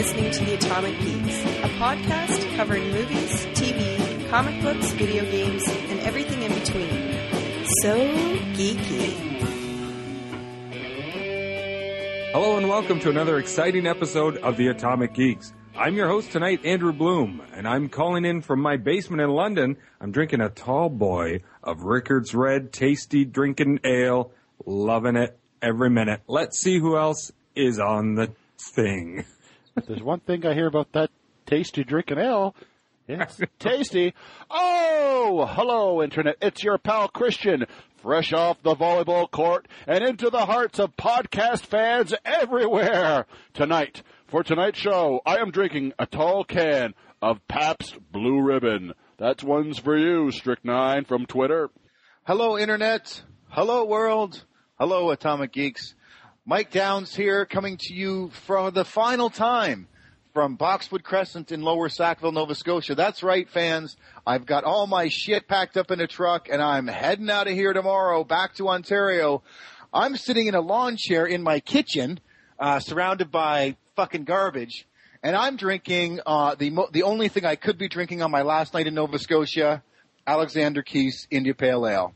listening to The Atomic Geeks, a podcast covering movies, TV, comic books, video games, and everything in between. So geeky. Hello and welcome to another exciting episode of The Atomic Geeks. I'm your host tonight, Andrew Bloom, and I'm calling in from my basement in London. I'm drinking a tall boy of Rickard's Red Tasty Drinking Ale, loving it every minute. Let's see who else is on the thing. If there's one thing I hear about that tasty drinking ale, it's tasty. Oh, hello, Internet. It's your pal Christian, fresh off the volleyball court and into the hearts of podcast fans everywhere. Tonight, for tonight's show, I am drinking a tall can of Pabst Blue Ribbon. That's one's for you, Strychnine from Twitter. Hello, Internet. Hello, world. Hello, Atomic Geeks. Mike Downs here, coming to you for the final time from Boxwood Crescent in Lower Sackville, Nova Scotia. That's right, fans. I've got all my shit packed up in a truck and I'm heading out of here tomorrow back to Ontario. I'm sitting in a lawn chair in my kitchen, uh, surrounded by fucking garbage. And I'm drinking, uh, the, mo- the only thing I could be drinking on my last night in Nova Scotia, Alexander Keith's India Pale Ale.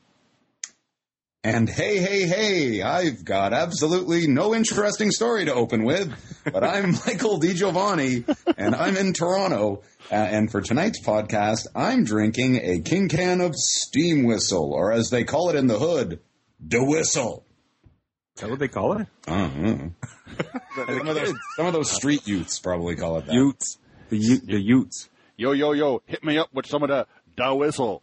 And hey, hey, hey, I've got absolutely no interesting story to open with, but I'm Michael DiGiovanni and I'm in Toronto. Uh, and for tonight's podcast, I'm drinking a king can of steam whistle, or as they call it in the hood, the whistle. Is that what they call it? Uh-huh. some, of those, some of those street youths probably call it that. Utes. The, Ute, the Utes. Yo, yo, yo, hit me up with some of the da whistle.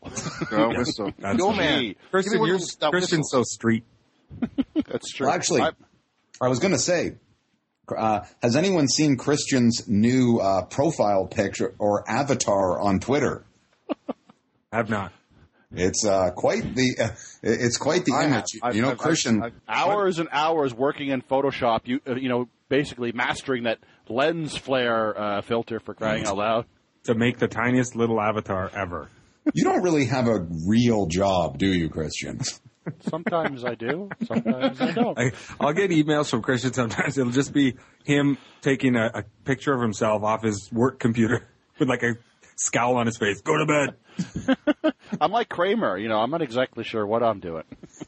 Da whistle. That's Yo, man. Give Christian, you're, of da Christian's so street. That's true. Well, actually, I- I was going to say, uh, has anyone seen Christian's new uh, profile picture or avatar on Twitter? I have not. It's uh, quite the uh, it's quite the I image. I've- you know, I've- Christian. I've- hours and hours working in Photoshop, you uh, you know, basically mastering that lens flare uh, filter for crying out loud. To make the tiniest little avatar ever. You don't really have a real job, do you, Christian? Sometimes I do, sometimes I don't. I, I'll get emails from Christian sometimes. It'll just be him taking a, a picture of himself off his work computer with like a scowl on his face. Go to bed. I'm like Kramer, you know, I'm not exactly sure what I'm doing.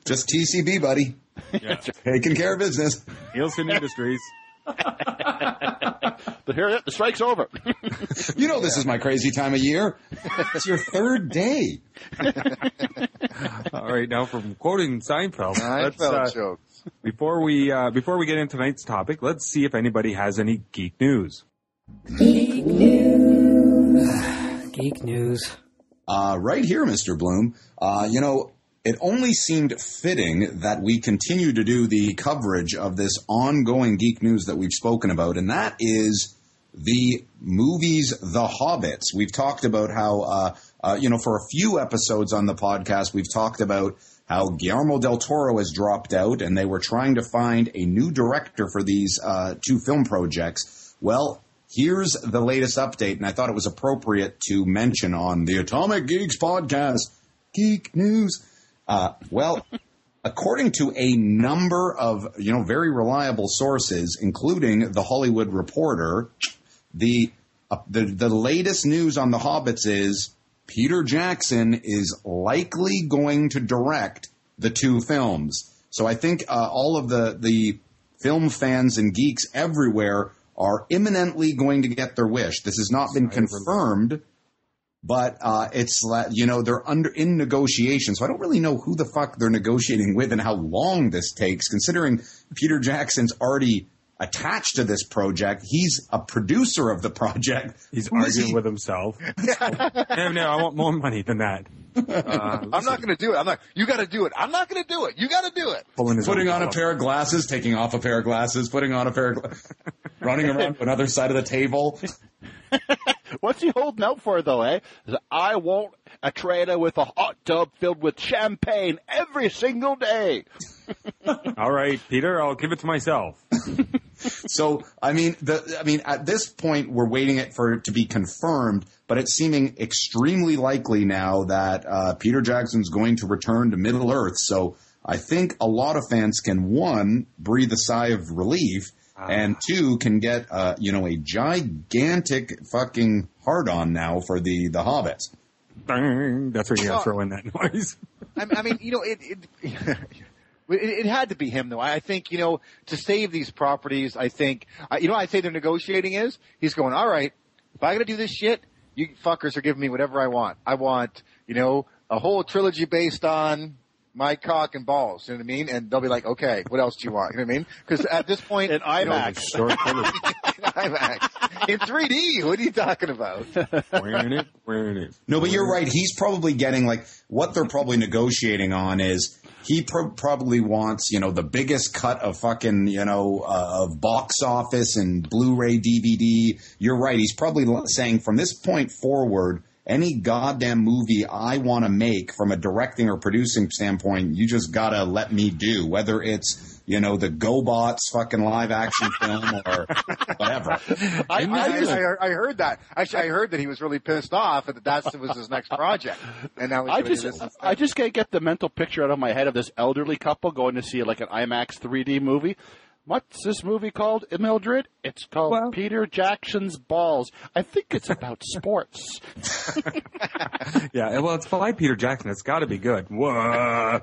Just TCB, buddy. Yeah. Taking care of business. Nielsen Industries. But here, the strike's over. You know, this is my crazy time of year. It's your third day. All right, now from quoting Seinfeld, Seinfeld uh, jokes. before we uh, before we get into tonight's topic, let's see if anybody has any geek news. Geek news. Geek news. Uh, right here, Mr. Bloom. Uh, you know, it only seemed fitting that we continue to do the coverage of this ongoing geek news that we've spoken about, and that is the movies The Hobbits. We've talked about how, uh, uh, you know, for a few episodes on the podcast, we've talked about how Guillermo del Toro has dropped out and they were trying to find a new director for these uh, two film projects. Well, here's the latest update, and I thought it was appropriate to mention on the Atomic Geeks podcast. Geek news. Uh, well, according to a number of you know very reliable sources, including the Hollywood Reporter, the uh, the the latest news on the Hobbits is Peter Jackson is likely going to direct the two films. So I think uh, all of the the film fans and geeks everywhere are imminently going to get their wish. This has not been confirmed, but uh, it's you know they're under in negotiation. So I don't really know who the fuck they're negotiating with and how long this takes. Considering Peter Jackson's already attached to this project, he's a producer of the project. He's Who is arguing he? with himself. no, no, I want more money than that. Uh, I'm not going to do it. I'm not. You got to do it. I'm not going to do it. You got to do it. pulling his putting own on a pair of glasses, taking off a pair of glasses, putting on a pair of gla- running around to another side of the table. What's he holding out for, though, eh? I want a trailer with a hot tub filled with champagne every single day. All right, Peter, I'll give it to myself. So, I mean, the, I mean, at this point, we're waiting it for it to be confirmed, but it's seeming extremely likely now that uh, Peter Jackson's going to return to Middle Earth. So, I think a lot of fans can one breathe a sigh of relief, and two can get uh, you know a gigantic fucking hard on now for the the hobbits. Bang. That's where you gotta throw in that noise. I, I mean, you know, it, it, it, it had to be him though. I think, you know, to save these properties, I think, uh, you know, I'd say they're negotiating is he's going, all right, if I got to do this shit, you fuckers are giving me whatever I want. I want, you know, a whole trilogy based on my cock and balls. You know what I mean? And they'll be like, okay, what else do you want? You know what I mean? Because at this point, In you know, IMAX. IMAX. in 3D. What are you talking about? Wearing it, wearing it. No, but you're right. He's probably getting like what they're probably negotiating on is he pro- probably wants you know the biggest cut of fucking you know uh, of box office and Blu-ray DVD. You're right. He's probably saying from this point forward. Any goddamn movie I want to make from a directing or producing standpoint, you just gotta let me do. Whether it's, you know, the GoBots fucking live action film or whatever. I, I. I, I heard that. Actually, I heard that he was really pissed off that that was his next project. And now I just. I just can't get the mental picture out of my head of this elderly couple going to see like an IMAX 3D movie. What's this movie called, Mildred? It's called Well- Peter Jackson's Balls. I think it's about sports. Yeah, well, it's by Peter Jackson. It's got to be good. Whoa.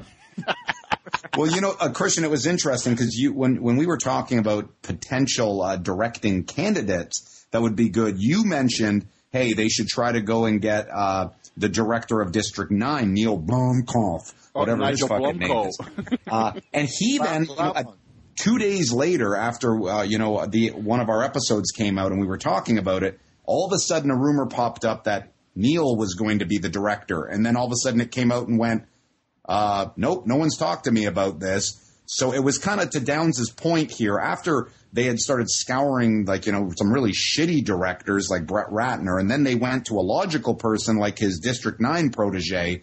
Well, you know, uh, Christian, it was interesting because you when when we were talking about potential uh, directing candidates that would be good, you mentioned, hey, they should try to go and get uh, the director of District Nine, Neil Blomkamp, Oh, whatever his Nigel fucking name is. Uh, and he then, you know, uh, two days later, after uh, you know the one of our episodes came out and we were talking about it, all of a sudden a rumor popped up that Neil was going to be the director, and then all of a sudden it came out and went uh, nope, no one's talked to me about this. So it was kind of to Downs' point here after they had started scouring like, you know, some really shitty directors like Brett Ratner, and then they went to a logical person like his District 9 protege.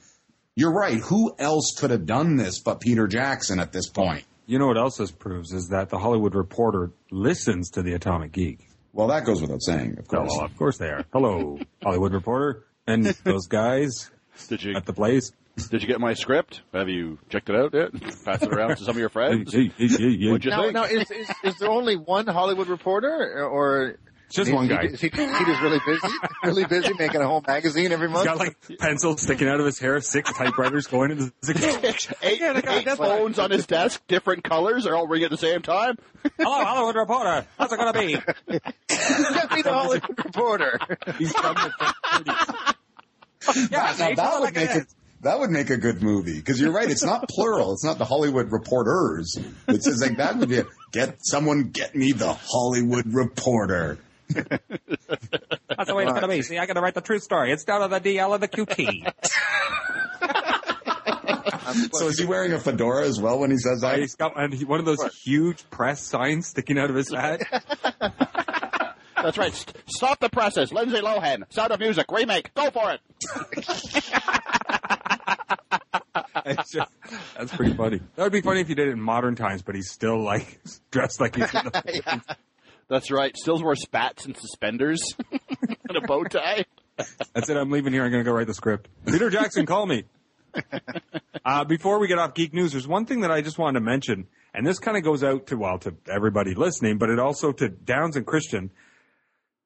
You're right. Who else could have done this but Peter Jackson at this point? You know what else this proves is that the Hollywood Reporter listens to the Atomic Geek. Well, that goes without saying, of Oh, course. well, of course they are. Hello, Hollywood Reporter, and those guys Did you at the place. Did you get my script? Have you checked it out yet? Pass it around to some of your friends. Hey, hey, hey, hey. What'd you Now, think? now is, is is there only one Hollywood reporter, or Just one guy. Is he, Peter's really busy, really busy making a whole magazine every He's month. got like pencils sticking out of his hair, six typewriters going into the. Eight, eight phones on his desk, different colors, are all ringing at the same time. Hello, Hollywood Reporter. How's it gonna be? Get me the Hollywood reporter. He's from the 30s. Yeah, Now, see, that would at make it. That would make a good movie because you're right. It's not plural. It's not the Hollywood reporters. It's just like that would be a, get someone get me the Hollywood reporter. That's the way it's gonna be. See, I gotta write the true story. It's down on the DL and the QT. So is he wearing a fedora as well when he says that? He's got and he, one of those huge press signs sticking out of his hat. That's right. Stop the presses. Lindsay Lohan. Sound of Music. Remake. Go for it. It's just- that's pretty funny. That would be funny if you did it in modern times, but he's still like dressed like he's. In the, That's right. Still wears spats and suspenders and a bow tie. That's it. I'm leaving here. I'm going to go write the script. Peter Jackson, call me. Uh, before we get off geek news, there's one thing that I just wanted to mention, and this kind of goes out to well to everybody listening, but it also to Downs and Christian.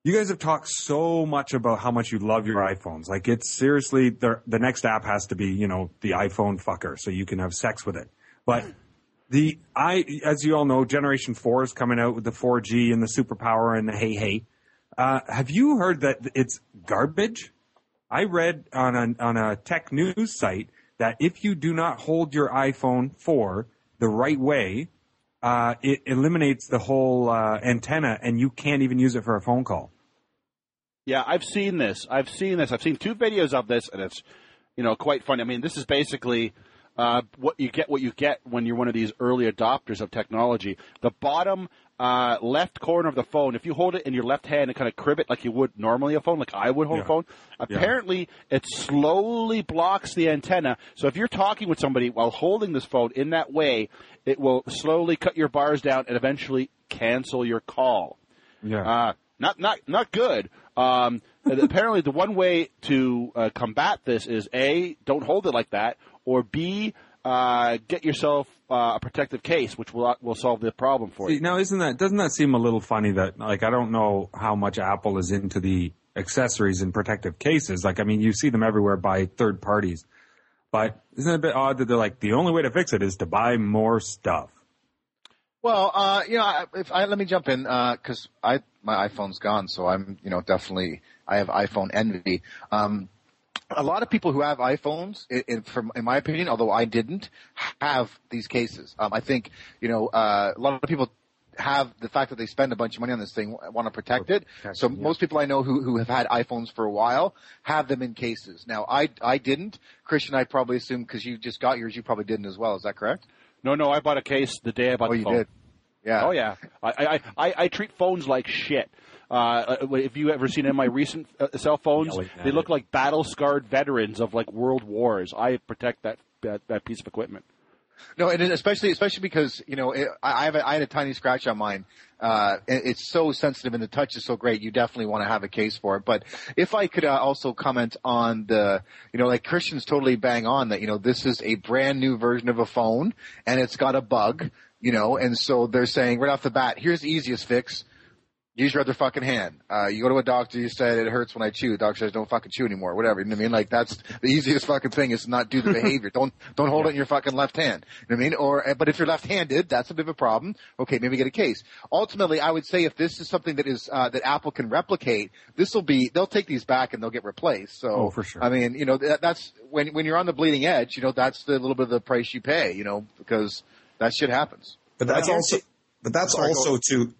You guys have talked so much about how much you love your iPhones. Like it's seriously the the next app has to be you know the iPhone fucker, so you can have sex with it. But the I, as you all know, Generation Four is coming out with the 4G and the superpower and the hey hey. Uh, have you heard that it's garbage? I read on a, on a tech news site that if you do not hold your iPhone 4 the right way, uh, it eliminates the whole uh, antenna and you can't even use it for a phone call. Yeah, I've seen this. I've seen this. I've seen two videos of this, and it's you know quite funny. I mean, this is basically uh, what you get. What you get when you're one of these early adopters of technology. The bottom uh, left corner of the phone, if you hold it in your left hand and kind of crib it like you would normally a phone, like I would hold Yeah. a phone, apparently it slowly blocks the antenna. So if you're talking with somebody while holding this phone in that way, it will slowly cut your bars down and eventually cancel your call. Yeah. Uh, not not not good. Um, apparently, the one way to uh, combat this is a don't hold it like that, or b uh, get yourself uh, a protective case, which will will solve the problem for See, you. now, isn't that doesn't that seem a little funny? That like I don't know how much Apple is into the accessories and protective cases. Like I mean, you see them everywhere by third parties, but isn't it a bit odd that they're like the only way to fix it is to buy more stuff? Well, uh, you know, I- if I let me jump in because I my iPhone's gone, so I'm you know definitely I have iPhone envy. Um, a lot of people who have iPhones, in, in, from in my opinion, although I didn't, have these cases. Um, I think you know uh, a lot of people have the fact that they spend a bunch of money on this thing want to protect it. So most people I know who who have had iPhones for a while have them in cases. Now I I didn't. Christian, I probably assume because you just got yours, you probably didn't as well. Is that correct? No, no, I bought a case the day I bought Oh, the you phone. did. Yeah. Oh yeah, I I, I, I treat phones like shit. Uh, uh, if you ever seen any of my recent uh, cell phones, Yelling they look it. like battle scarred veterans of like world wars. I protect that that, that piece of equipment. No, and especially especially because you know it, I I have a, I had a tiny scratch on mine. Uh, it's so sensitive and the touch is so great. You definitely want to have a case for it. But if I could uh, also comment on the, you know, like Christian's totally bang on that. You know, this is a brand new version of a phone and it's got a bug. You know, and so they're saying right off the bat, here's the easiest fix. Use your other fucking hand. Uh, you go to a doctor, you said it hurts when I chew. The Doctor says don't fucking chew anymore, whatever. You know what I mean? Like that's the easiest fucking thing is to not do the behavior. don't don't hold it in your fucking left hand. You know what I mean? Or but if you're left-handed, that's a bit of a problem. Okay, maybe get a case. Ultimately, I would say if this is something that is uh, that Apple can replicate, this will be they'll take these back and they'll get replaced. So Oh, for sure. I mean, you know that, that's when when you're on the bleeding edge. You know that's the little bit of the price you pay. You know because that shit happens. But that's also, but that's also to,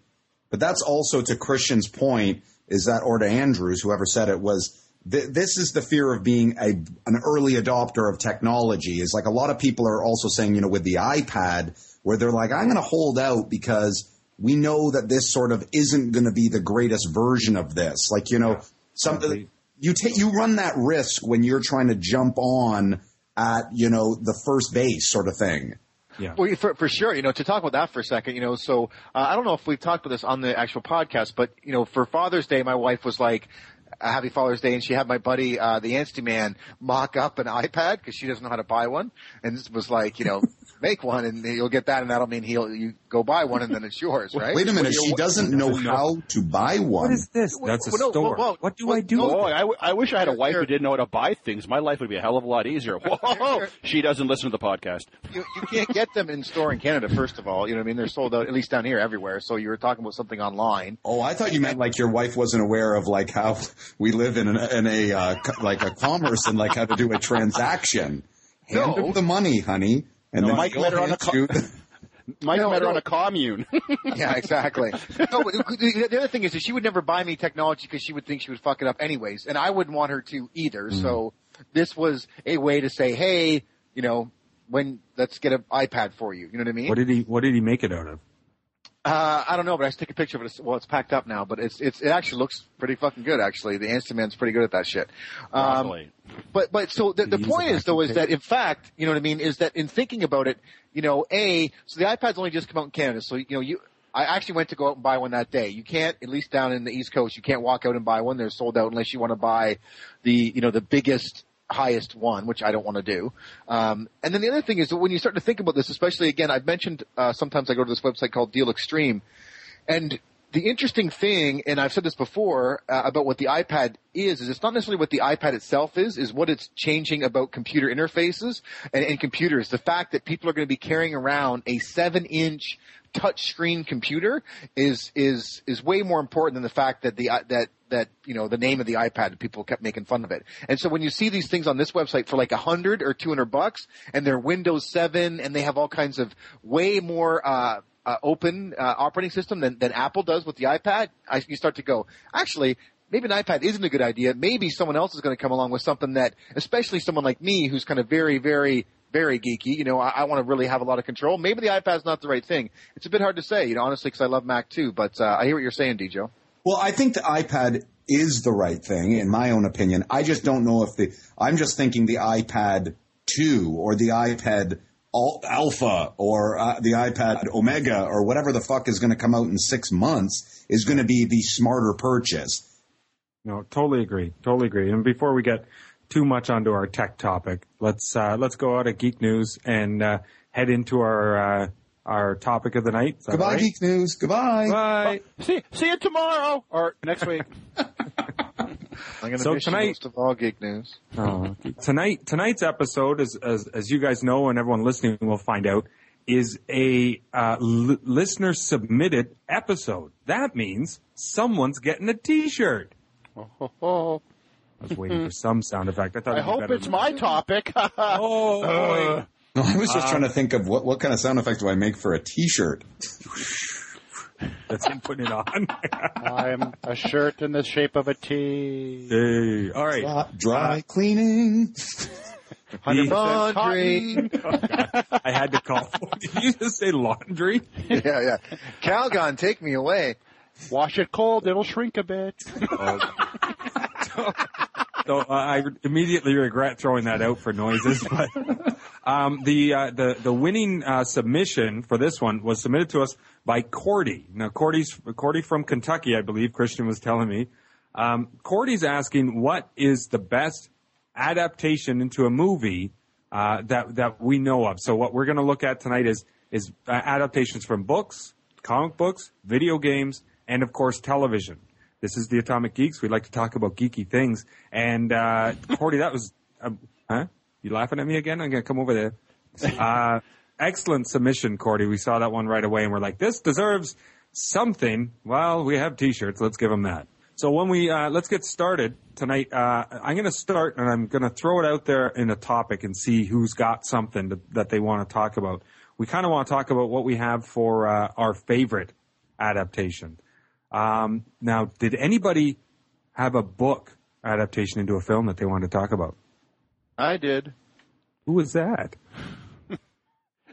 but that's also to Christian's point is that, or to Andrews, whoever said it was, th- this is the fear of being a, an early adopter of technology is like a lot of people are also saying, you know, with the iPad where they're like, I'm going to hold out because we know that this sort of isn't going to be the greatest version of this. Like, you know, something Exactly. you take, you run that risk when you're trying to jump on at, you know, the first base sort of thing. Yeah. Well, for, for sure. You know, to talk about that for a second, you know, so uh, I don't know if we've talked about this on the actual podcast, but you know, for Father's Day, my wife was like, uh, "Happy Father's Day," and she had my buddy, uh, the Anstey man, mock up an iPad because she doesn't know how to buy one, and this was like, you know, make one and you'll get that, and that'll mean he'll you go buy one and then it's yours, right? Wait a minute, she doesn't know how to buy one. What is this? That's a well, store. well, what do well, I do? no, Boy, it? I, w- I wish I had a wife who didn't know how to buy things. My life would be a hell of a lot easier. Whoa, she doesn't listen to the podcast. you, you can't get them in store in Canada. First of all, you know what I mean. They're sold out at least down here everywhere. So you were talking about something online. Oh, I thought you meant like your wife wasn't aware of like how we live in, an, in a uh, like a commerce and like how to do a transaction. Hand No. her the money, honey, and No, then Mike she'll met her on a co- Mike No, met her no. on a commune. Yeah, exactly. no, but the the other thing is that she would never buy me technology because she would think she would fuck it up anyways, and I wouldn't want her to either. Mm-hmm. So this was a way to say, hey, you know, when let's get an iPad for you. You know what I mean? What did he? What did he make it out of? Uh, I don't know, but I just take a picture of it. Well, it's packed up now, but it's it's it actually looks pretty fucking good. Actually, the Instaman's pretty good at that shit. Um, but but so the, the point is though is that in fact you know what I mean is that in thinking about it you know a so the iPad's only just come out in Canada so you know you I actually went to go out and buy one that day you can't at least down in the East Coast you can't walk out and buy one they're sold out unless you want to buy the you know the biggest highest one which I don't want to do um, and then the other thing is that when you start to think about this especially again I've mentioned uh, sometimes I go to this website called Deal Extreme and the interesting thing, and I've said this before uh, about what the iPad is, is it's not necessarily what the iPad itself is, is what it's changing about computer interfaces and, and computers. The fact that people are going to be carrying around a seven-inch touchscreen computer is is is way more important than the fact that the uh, that that you know the name of the iPad people kept making fun of it. And so when you see these things on this website for like a hundred or two hundred bucks, and they're Windows seven, and they have all kinds of way more. Uh, uh, open uh, operating system than, than Apple does with the iPad, I, you start to go, actually, maybe an iPad isn't a good idea. Maybe someone else is going to come along with something that, especially someone like me who's kind of very, very, very geeky, you know, I, I want to really have a lot of control. Maybe the iPad's not the right thing. It's a bit hard to say, you know, honestly, because I love Mac too. But uh, I hear what you're saying, Djo. Well, I think the iPad is the right thing, in my own opinion. I just don't know if the. I'm just thinking the iPad 2 or the iPad Alpha or uh, the iPad Omega or whatever the fuck is going to come out in six months is going to be the smarter purchase. No, totally agree. Totally agree. And before we get too much onto our tech topic. Let's uh, let's go out of geek news and uh, head into our uh, our topic of the night. Is Goodbye, all right? Geek News. Goodbye. Bye. See, see you tomorrow or next week. I'm going to So miss tonight- most of all geek news. Oh, tonight tonight's episode, is, as as you guys know, and everyone listening will find out, is a uh, l- listener submitted episode. That means someone's getting a T-shirt. Oh, I was waiting for some sound effect. I thought. I hope it's my topic. Oh boy. No, I was just trying to um, think of what, what kind of sound effect do I make for a T-shirt. That's him putting it on. I'm a shirt in the shape of a T. hey, all right. Dry, dry cleaning. 100% Laundry. cotton. I had to call. Did you just say laundry? yeah, yeah. Calgon, take me away. Wash it cold, it'll shrink a bit. Oh. So uh, I immediately regret throwing that out for noises. But um, the uh, the the winning uh, submission for this one was submitted to us by Cordy. Now Cordy's Cordy from Kentucky, I believe. Christian was telling me. Um, Cordy's asking what is the best adaptation into a movie uh, that that we know of. So what we're going to look at tonight is is uh, adaptations from books, comic books, video games, and of course television. This is the Atomic Geeks. We like to talk about geeky things. And uh, Cordy, that was, uh, huh? You laughing at me again? I'm gonna come over there. Uh, excellent submission, Cordy. We saw that one right away, and we're like, this deserves something. Well, we have T-shirts. Let's give them that. So when we uh, let's get started tonight, uh, I'm going to start and I'm going to throw it out there in a topic and see who's got something to, that they want to talk about. We kind of want to talk about what we have for uh, our favorite adaptation. Um, now, did anybody have a book adaptation into a film that they wanted to talk about? I did. Who was that?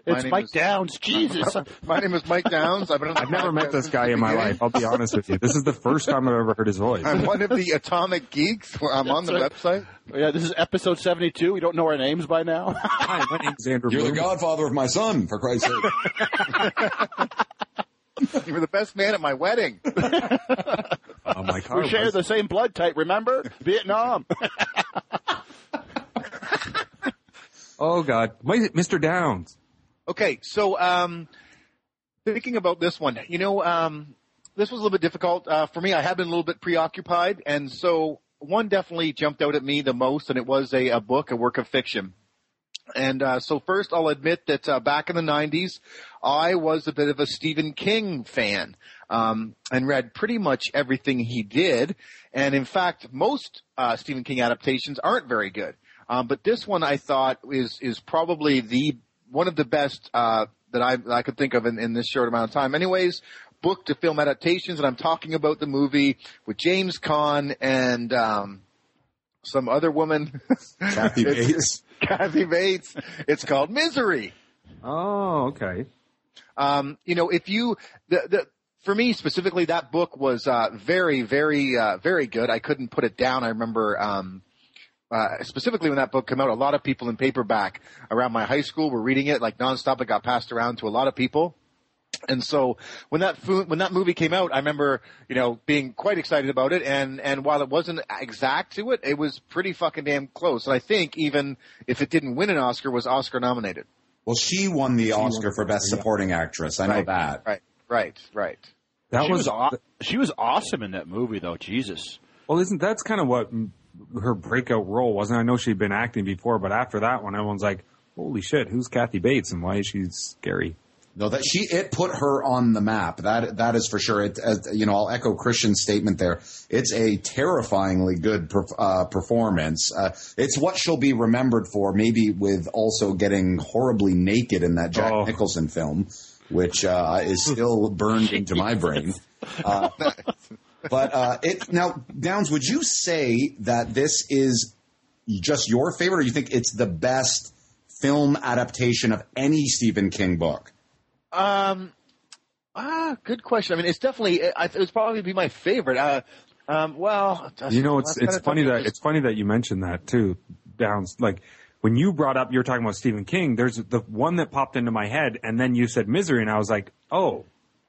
It's Mike is- Downs. Jesus. My name is Mike Downs. I've been I've never met this guy in my beginning. life. I'll be honest with you. This is the first time I've ever heard his voice. I'm one of the Atomic Geeks. I'm on the That's website. yeah, this is episode 72. We don't know our names by now. Hi, my name's Andrew You're the godfather of my son, for Christ's sake. You were the best man at my wedding. Oh, my car we share was- the same blood type, remember? Vietnam. Oh God, My- Mr. Downs. Okay, so um, thinking about this one, you know, um, this was a little bit difficult uh, for me. I have been a little bit preoccupied, and so one definitely jumped out at me the most, and it was a, a book, a work of fiction. And uh, so first, I'll admit that uh, back in the '90s, I was a bit of a Stephen King fan, um, and read pretty much everything he did. And in fact, most uh, Stephen King adaptations aren't very good. Um, but this one, I thought, is is probably the one of the best uh, that I I could think of in, in this short amount of time. Anyways, book to film adaptations, and I'm talking about the movie with James Caan and um, some other woman, Kathy Bates. Kathy Bates. It's called Misery. Oh, okay. Um, you know, if you the the for me specifically, that book was uh, very, very, uh, very good. I couldn't put it down. I remember um, uh, specifically when that book came out, a lot of people in paperback around my high school were reading it like nonstop. It got passed around to a lot of people. And so when that when that movie came out, I remember you know being quite excited about it. And and while it wasn't exact to it, it was pretty fucking damn close. And I think even if it didn't win an Oscar, was Oscar nominated. Well, she won the Oscar for Best yeah. Supporting Actress. I know that. Right, right, right. That she was, was, aw- she was awesome in that movie, though. Jesus. well. Isn't that's kind of what her breakout role wasn't? I know she'd been acting before, but after that one, everyone's like, "Holy shit, who's Kathy Bates and why is she scary?" No, that she it put her on the map. That that is for sure. It, as, you know, I'll echo Christian's statement there. It's a terrifyingly good per, uh, performance. Uh, it's what she'll be remembered for. Maybe with also getting horribly naked in that Jack Oh. Nicholson film, which uh, is still burned into my brain. Uh, but uh, it now Downs. Would you say that this is just your favorite, or you think it's the best film adaptation of any Stephen King book? Um, ah, good question. I mean, it's definitely it, it would probably be my favorite. Uh, um, well, that's- You know, it's it's funny that because- it's funny that you mentioned that too. Downs like when you brought up you're talking about Stephen King. There's the one that popped into my head, and then you said Misery, and I was like, oh,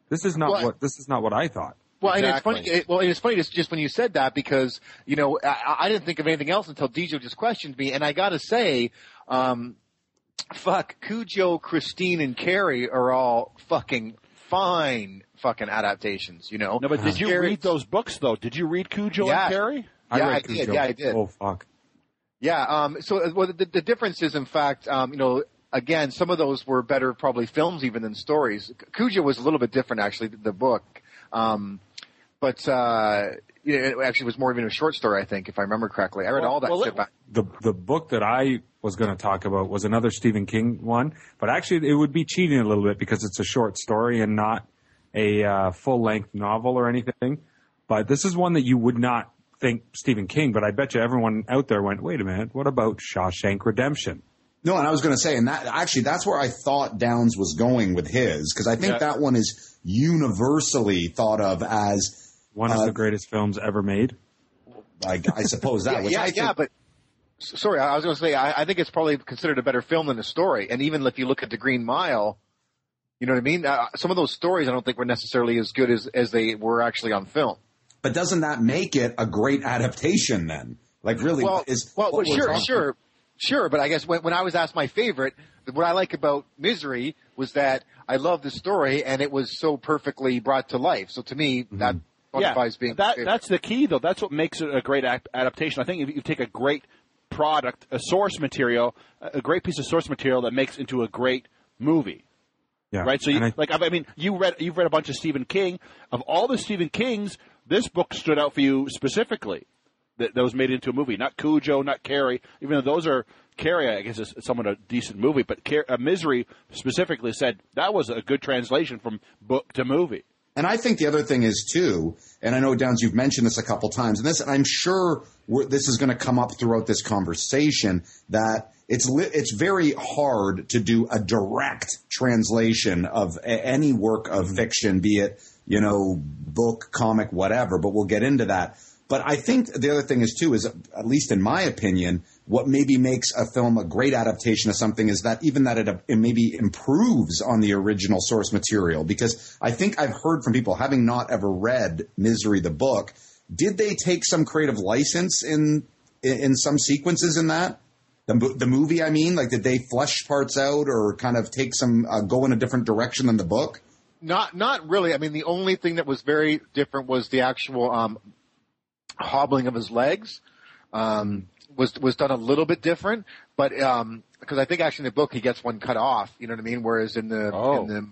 this is not Well, what this is not what I thought. Well, and it's funny. It, well, and it's funny just, just when you said that because you know I, I didn't think of anything else until DJ just questioned me, and I got to say, um, fuck, Cujo, Christine, and Carrie are all fucking fine fucking adaptations. You know. No, but did you Carrie- read those books though? Did you read Cujo Yeah. and Carrie? Yeah, read I did. Yeah, I did. Oh fuck. Yeah. Um, so, uh, well, the, the difference is, in fact, um, you know, again, some of those were better, probably films even than stories. Cujo was a little bit different, actually, the, the book. Um, but uh, you know, it actually was more even a short story, I think, if I remember correctly. I read Well- all that well, shit let- The the book that I was going to talk about was another Stephen King one, but actually it would be cheating a little bit because it's a short story and not a uh, full length novel or anything. But this is one that you would not think Stephen King, but I bet you everyone out there went, wait a minute, what about Shawshank Redemption? No, and I was going to say, and that actually, that's where I thought Downs was going with his, because I think Yeah. that one is universally thought of as, One of Uh, the greatest films ever made. like, I suppose that, yeah, yeah, I think, yeah, but sorry, I was going to say I, I think it's probably considered a better film than a story. And even if you look at The Green Mile, you know what I mean? Uh, some of those stories I don't think were necessarily as good as as they were actually on film. but doesn't that make it a great adaptation then? Like, really, well, is well, well, sure, talking- sure, sure. But I guess when, when I was asked my favorite, what I like about Misery was that I love the story and it was so perfectly brought to life. So to me, that qualifies being that that's the key though. That's what makes it a great adaptation. I think if you take a great product, a source material, a great piece of source material that makes into a great movie. Yeah. Right. So, you, I- like, I mean, you read you've read a bunch of Stephen King. Of all the Stephen Kings, this book stood out for you specifically. That, that was made into a movie, not Cujo, not Carrie. Even though those are Carrie, I guess is somewhat a decent movie, but Car- uh, Misery specifically said that was a good translation from book to movie. And I think the other thing is too, and I know Downs, you've mentioned this a couple times, and this, and I'm sure we're, this is going to come up throughout this conversation that it's li- it's very hard to do a direct translation of a- any work of mm-hmm. fiction, be it you know book, comic, whatever. But we'll get into that. But I think the other thing is too is at least in my opinion, what maybe makes a film a great adaptation of something is that even that it, it maybe improves on the original source material. Because I think I've heard from people having not ever read Misery the book, did they take some creative license in in, some sequences in that? The, the movie, I mean, like did they flesh parts out or kind of take some uh, go in a different direction than the book? Not not really. I mean, the only thing that was very different was the actual um, hobbling of his legs. Um, was was done a little bit different, but um, because I think actually in the book he gets one cut off. You know what I mean? Whereas in the Oh. in the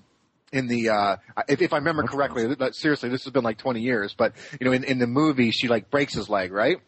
in the uh, if, if I remember correctly, but seriously, this has been like 20 years. But you know, in, in the movie, she like breaks his leg, right?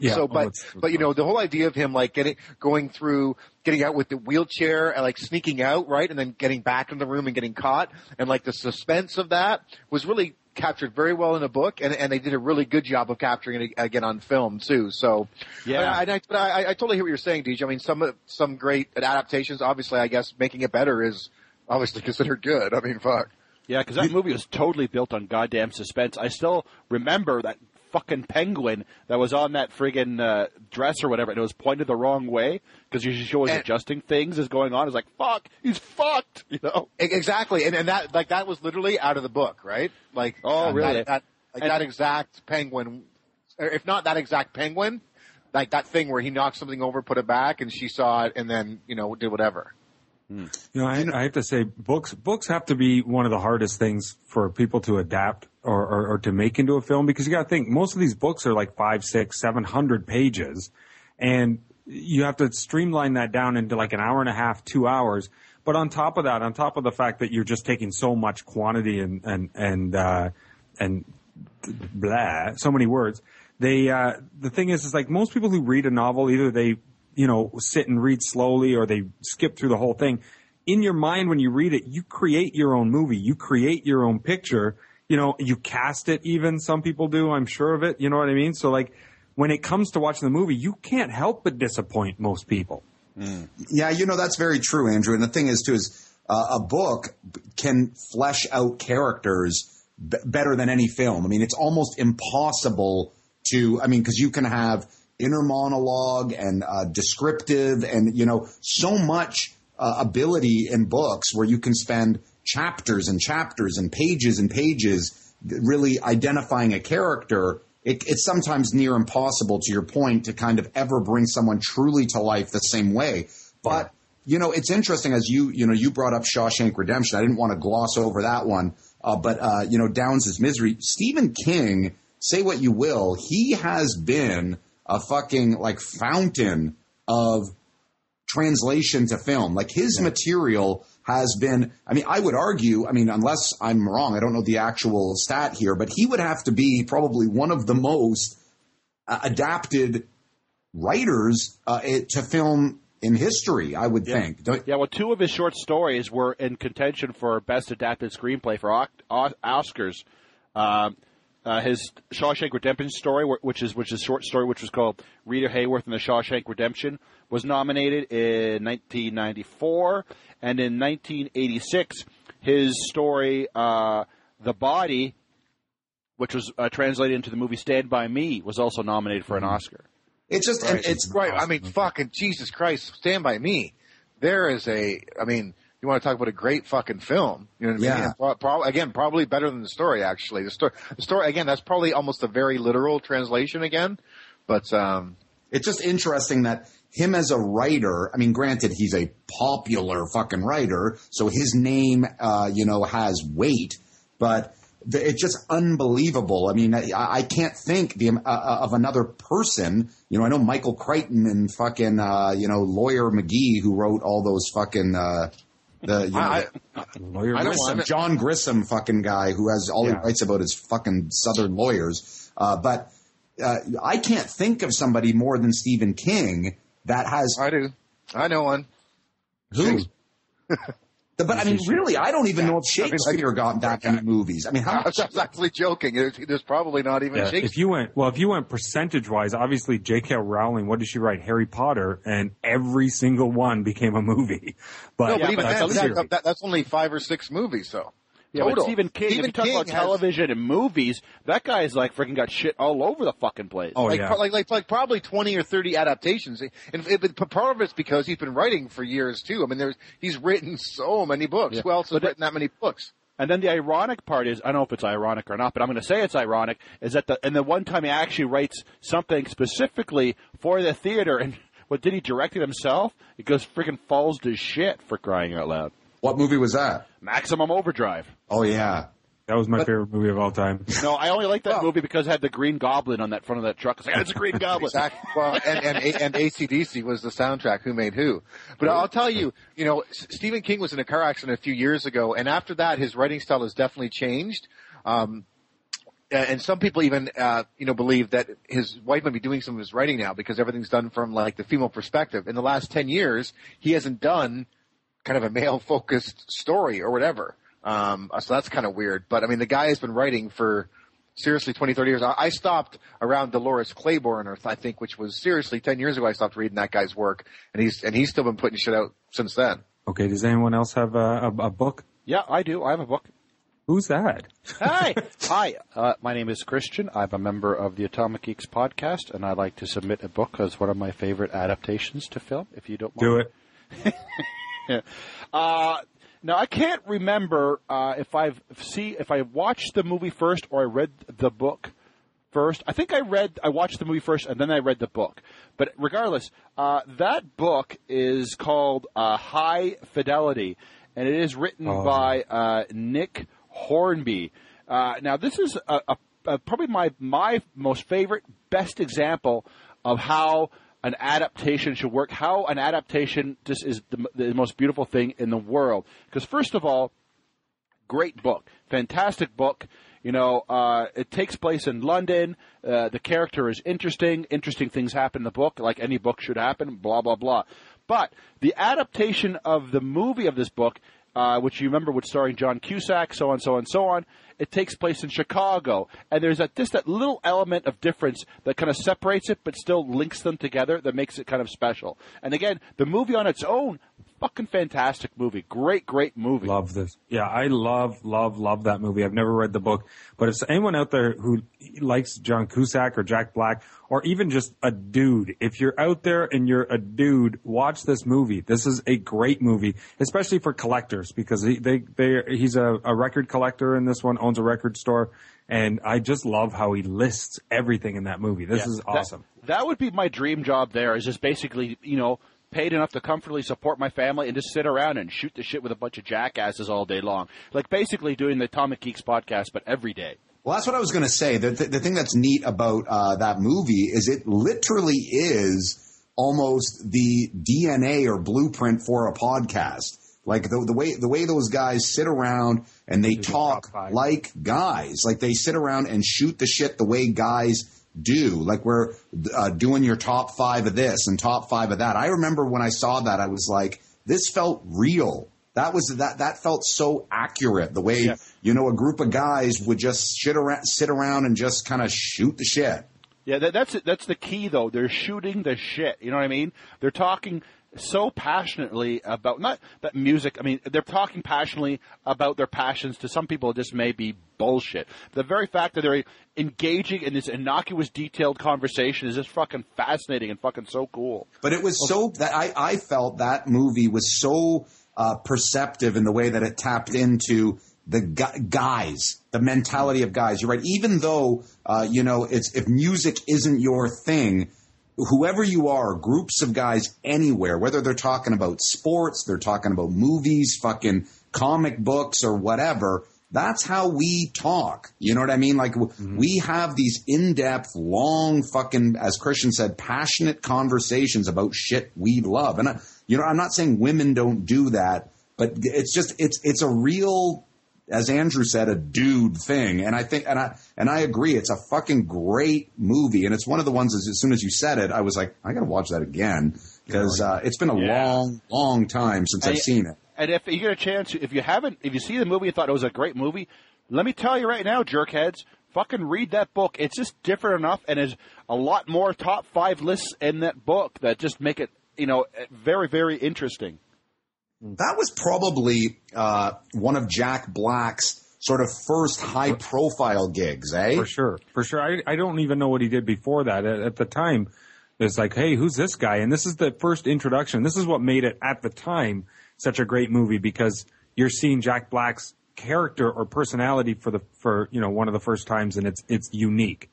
yeah. So, oh, but it's- but you know the whole idea of him like getting going through getting out with the wheelchair and like sneaking out right and then getting back in the room and getting caught and like the suspense of that was really captured very well in a book and and they did a really good job of capturing it again on film too. So Yeah. I, I, but I, I totally hear what you're saying, DJ. I mean some some great adaptations. Obviously, I guess making it better is obviously considered good. I mean, fuck. Yeah, because that movie was totally built on goddamn suspense. I still remember that fucking penguin that was on that friggin' uh, dress or whatever, and it was pointed the wrong way because she was And- adjusting things as going on. It's like, fuck, he's fucked, you know? Exactly, and and that like that was literally out of the book, right? Like Oh, that- really? That, that, like And- that exact penguin, or if not that exact penguin, like that thing where he knocked something over, put it back, and she saw it, and then you know did whatever. You know, I, I have to say, books books have to be one of the hardest things for people to adapt or, or, or to make into a film because you got to think most of these books are like five, six, seven hundred pages, and you have to streamline that down into like an hour and a half, two hours. But on top of that, on top of the fact that you're just taking so much quantity and and and uh, and blah, so many words. They uh, the thing is, is like most people who read a novel, either they you know sit and read slowly or they skip through the whole thing. In your mind, when you read it, you create your own movie, you create your own picture. You know, you cast it. Even some people do. I'm sure of it. You know what I mean? So like, when it comes to watching the movie, you can't help but disappoint most people. Yeah, you know that's very true, Andrew. And the thing is, too, is uh, a book can flesh out characters b- better than any film. I mean, it's almost impossible to. I mean, because you can have inner monologue and uh, descriptive, and you know, so much uh, ability in books where you can spend chapters and chapters and pages and pages really identifying a character, it, it's sometimes near impossible, to your point, to kind of ever bring someone truly to life the same way. But you know, it's interesting as you you know you brought up Shawshank Redemption. I didn't want to gloss over that one, uh, but uh, you know, Downs' misery. Stephen King, say what you will, he has been a fucking like fountain of translation to film. Like his material has been, I mean, I would argue, I mean, unless I'm wrong, I don't know the actual stat here, but he would have to be probably one of the most uh, adapted writers uh, it- to film in history, I would think. Don't, Yeah, well, two of his short stories were in contention for best adapted screenplay for Oc- Os- Oscars. Um, uh, his Shawshank Redemption story, which is which is a short story, which was called Rita Hayworth and the Shawshank Redemption, was nominated in 1994, and in 1986, his story uh, The Body, which was uh, translated into the movie Stand by Me, was also nominated for an Oscar. it's just, and it's, Right. I mean, fucking Jesus Christ, Stand by Me. There is a. I mean, you want to talk about a great fucking film? You know what I mean? Yeah. Pro- pro- again, probably better than the story. Actually, the story. The story again. That's probably almost a very literal translation again. But um, it's just interesting that him as a writer, I mean, granted, he's a popular fucking writer, so his name, uh, you know, has weight, but the, it's just unbelievable. I mean, I, I can't think the, uh, of another person. You know, I know Michael Crichton and fucking, uh, you know, lawyer McGee who wrote all those fucking, uh, the, you know, I, Lawyer I don't Grisham, want- John Grisham fucking guy who has all Yeah. he writes about is fucking Southern lawyers. Uh, but uh, I can't think of somebody more than Stephen King that has I do. I know one. who. but I mean, really, I don't even know if I mean, like- Shakespeare got that many movies. I mean, how I was, I was actually joking. There's, there's probably not even Yeah, Shakespeare. if you went well, if you went percentage wise, obviously J.K. Rowling, what did she write? Harry Potter, and every single one became a movie. But no, Yeah, but even but then, that's that, that, that's only five or six movies, though. Yeah, Total. but Stephen King, Stephen if you talk King about has- television and movies, that guy's like freaking got shit all over the fucking place. oh like, yeah, like, like, like probably 20 or 30 adaptations. And it, but part of it's because he's been writing for years too. I mean, there's, he's written so many books. Yeah. Who else has But that- written that many books? And then the ironic part is, I don't know if it's ironic or not, but I'm going to say it's ironic, is that the, and the one time he actually writes something specifically for the theater, and what did he direct it himself? It goes freaking falls to shit for crying out loud. What movie was that? Maximum Overdrive. Oh yeah, that was my favorite movie of all time. No, I only like that Well- movie because it had the Green Goblin on that front of that truck. It's like, it's a Green Goblin. Exactly. Well, and, and, and AC/DC was the soundtrack. Who made who? But I'll tell you, you know, Stephen King was in a car accident a few years ago, and after that, his writing style has definitely changed. Um, and and some people even, uh, you know, believe that his wife might be doing some of his writing now because everything's done from like the female perspective. In the last 10 years, he hasn't done kind of a male focused story or whatever. Um, so that's kind of weird. But I mean, the guy has been writing for seriously 20, 30 years. I, I stopped around Dolores Claiborne, or I think, which was seriously 10 years ago. I stopped reading that guy's work and he's, and he's still been putting shit out since then. Okay, does anyone else have a, a, a book? Yeah, I do. I have a book. Who's that? Hi. Hi. Uh, my name is Christian. I'm a member of the Atomic Geeks podcast, and I'd like to submit a book as one of my favorite adaptations to film, if you don't mind. Do it. Uh, now I can't remember uh, if I've see if I watched the movie first or I read the book first. I think I read I watched the movie first and then I read the book. But regardless, uh, that book is called uh, High Fidelity, and it is written Oh. by uh, Nick Hornby. Uh, now this is a, a, a, probably my my most favorite, best example of how an adaptation should work. How an adaptation just is the, the most beautiful thing in the world. Because first of all, great book, fantastic book. You know, uh, it takes place in London. Uh, the character is interesting. Interesting things happen in the book, like any book should happen. Blah blah blah. But the adaptation of the movie of this book, uh, which you remember, was starring John Cusack, so on, so on, so on. It takes place in Chicago, and there's that just that little element of difference that kind of separates it, but still links them together. That makes it kind of special. And again, the movie on its own fucking fantastic movie. Great, great movie. Love this. Yeah, I love, love, love that movie. I've never read the book, but if anyone out there who likes John Cusack or Jack Black, or even just a dude, if you're out there and you're a dude, watch this movie. This is a great movie, especially for collectors because he, they, they, he's a, a record collector in this one, owns a record store. And I just love how he lists everything in that movie. This Yeah, is that- awesome. That, would be my dream job. There is just basically, you know, paid enough to comfortably support my family and just sit around and shoot the shit with a bunch of jackasses all day long. Like basically doing the Atomic Geeks podcast, but every day. Well, that's what I was going to say. The, the, the thing that's neat about uh, that movie is it literally is almost the DNA or blueprint for a podcast. Like the, the way the way those guys sit around and they talk like guys, like they sit around and shoot the shit the way guys do. Like we're uh, doing your top five of this and top five of that. I remember when I saw that, I was like, this felt real. That was that that felt so accurate. The way Yeah. you know a group of guys would just shit around, sit around and just kind of shoot the shit. Yeah, that, that's that's the key though. They're shooting the shit. You know what I mean? They're talking so passionately about not that music. I mean, they're talking passionately about their passions. To some people, it just may be bullshit. The very fact that they're engaging in this innocuous, detailed conversation is just fucking fascinating and fucking so cool. But it was so that I, I felt that movie was so uh, perceptive in the way that it tapped into the gu- guys, the mentality of guys. You're right. Even though uh, you know it's if music isn't your thing, whoever you are, groups of guys anywhere, whether they're talking about sports, they're talking about movies, fucking comic books, or whatever. That's how we talk. You know what I mean? Like w mm-hmm. we have these in-depth, long, fucking, as Christian said, passionate conversations about shit we love. And I, you know, I'm not saying women don't do that, but it's just it's it's a real as Andrew said, a dude thing. And I think, and I, and I agree, it's a fucking great movie. And it's one of the ones as, as soon as you said it, I was like, I gotta watch that again. Cause, uh, it's been a Yeah. long, long time since And I've seen it. And if you get a chance, if you haven't, if you see the movie and thought it was a great movie, let me tell you right now, jerkheads, fucking read that book. It's just different enough, and there's a lot more top five lists in that book that just make it, you know, very, very interesting. That was probably, uh, one of Jack Black's sort of first high profile gigs, eh? For sure, for sure. I I don't even know what he did before that. At, at the time, it's like, hey, who's this guy? And this is the first introduction. This is what made it at the time such a great movie because you're seeing Jack Black's character or personality for the for you know one of the first times, and it's it's unique.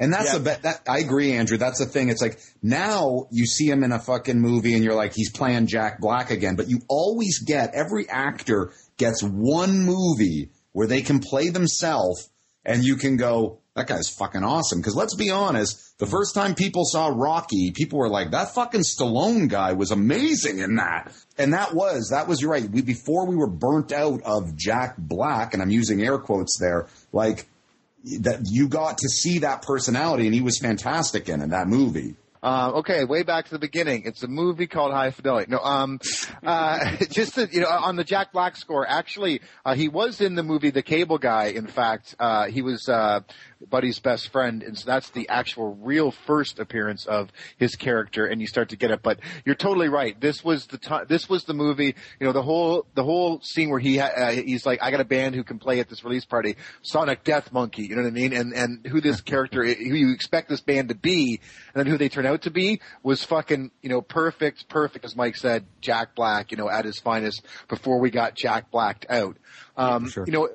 And that's Yeah. a bet. That I agree, Andrew. That's the thing. It's like now you see him in a fucking movie, and you're like, he's playing Jack Black again. But you always get every actor gets one movie where they can play themselves, and you can go, that guy's fucking awesome. Because let's be honest, the first time people saw Rocky, people were like, that fucking Stallone guy was amazing in that. And that was that was you're right. We before we were burnt out of Jack Black, and I'm using air quotes there, like that you got to see that personality and he was fantastic in it, that movie. Uh, okay, way back to the beginning. It's a movie called High Fidelity. No, um, uh, just you know, on the Jack Black score. Actually, uh, he was in the movie The Cable Guy. In fact, uh, he was uh, Buddy's best friend, and so that's the actual real first appearance of his character. And you start to get it. But you're totally right. This was the time. This was the movie. You know, the whole the whole scene where he ha- uh, he's like, I got a band who can play at this release party, Sonic Death Monkey. You know what I mean? And and who this character, who you expect this band to be, and then who they turn out to be was fucking you know perfect, perfect as Mike said, Jack Black. You know, at his finest before we got Jack Blacked out. Um, sure. You know.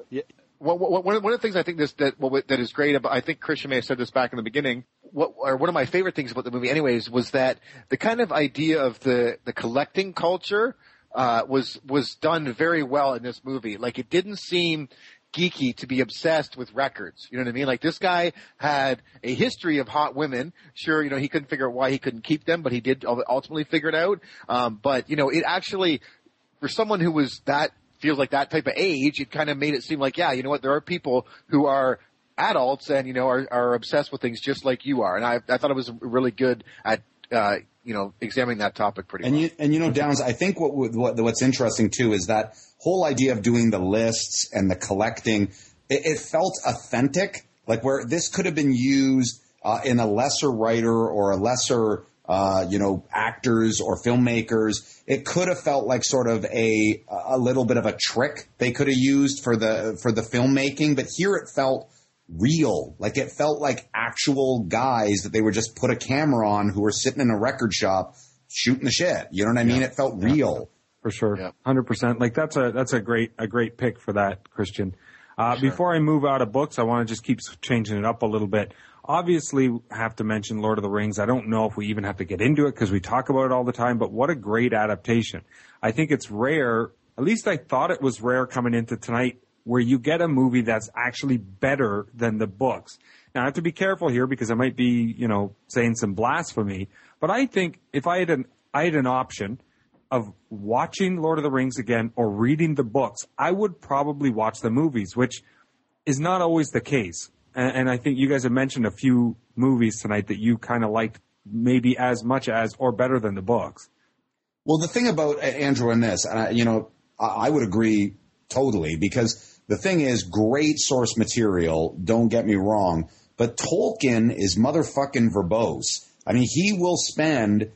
One, one, one of one of the things I think this that what, that is great about I think Christian may have said this back in the beginning. What or one of my favorite things about the movie, anyways, was that the kind of idea of the the collecting culture uh, was was done very well in this movie. Like it didn't seem geeky to be obsessed with records. You know what I mean? Like this guy had a history of hot women. Sure, you know he couldn't figure out why he couldn't keep them, but he did ultimately figure it out. Um, but you know, it actually for someone who was that feels like that type of age, it kind of made it seem like, yeah, you know what, there are people who are adults and you know are, are obsessed with things just like you are, and I, I thought it was really good at uh, you know examining that topic pretty And well. you and you know, Downs. I think what, what what's interesting too is that whole idea of doing the lists and the collecting. It, it felt authentic, like where this could have been used uh, in a lesser writer or a lesser uh, you know, actors or filmmakers. It could have felt like sort of a a little bit of a trick they could have used for the for the filmmaking, but here it felt real. Like it felt like actual guys that they would just put a camera on who were sitting in a record shop shooting the shit. You know what I mean? It felt real. for sure, Yep. hundred percent. Like that's a that's a great a great pick for that, Christian. Uh, Before I move out of books, I want to just keep changing it up a little bit. Obviously, have to mention Lord of the Rings. I don't know if we even have to get into it because we talk about it all the time. But what a great adaptation! I think it's rare. At least I thought it was rare coming into tonight, where you get a movie that's actually better than the books. Now I have to be careful here because I might be, you know, saying some blasphemy. But I think if I had an I had an option of watching Lord of the Rings again or reading the books, I would probably watch the movies, which is not always the case. And, and I think you guys have mentioned a few movies tonight that you kind of liked maybe as much as or better than the books. Well, the thing about uh, Andrew and this, and I, you know, I, I would agree totally because the thing is, great source material. Don't get me wrong, but Tolkien is motherfucking verbose. I mean, he will spend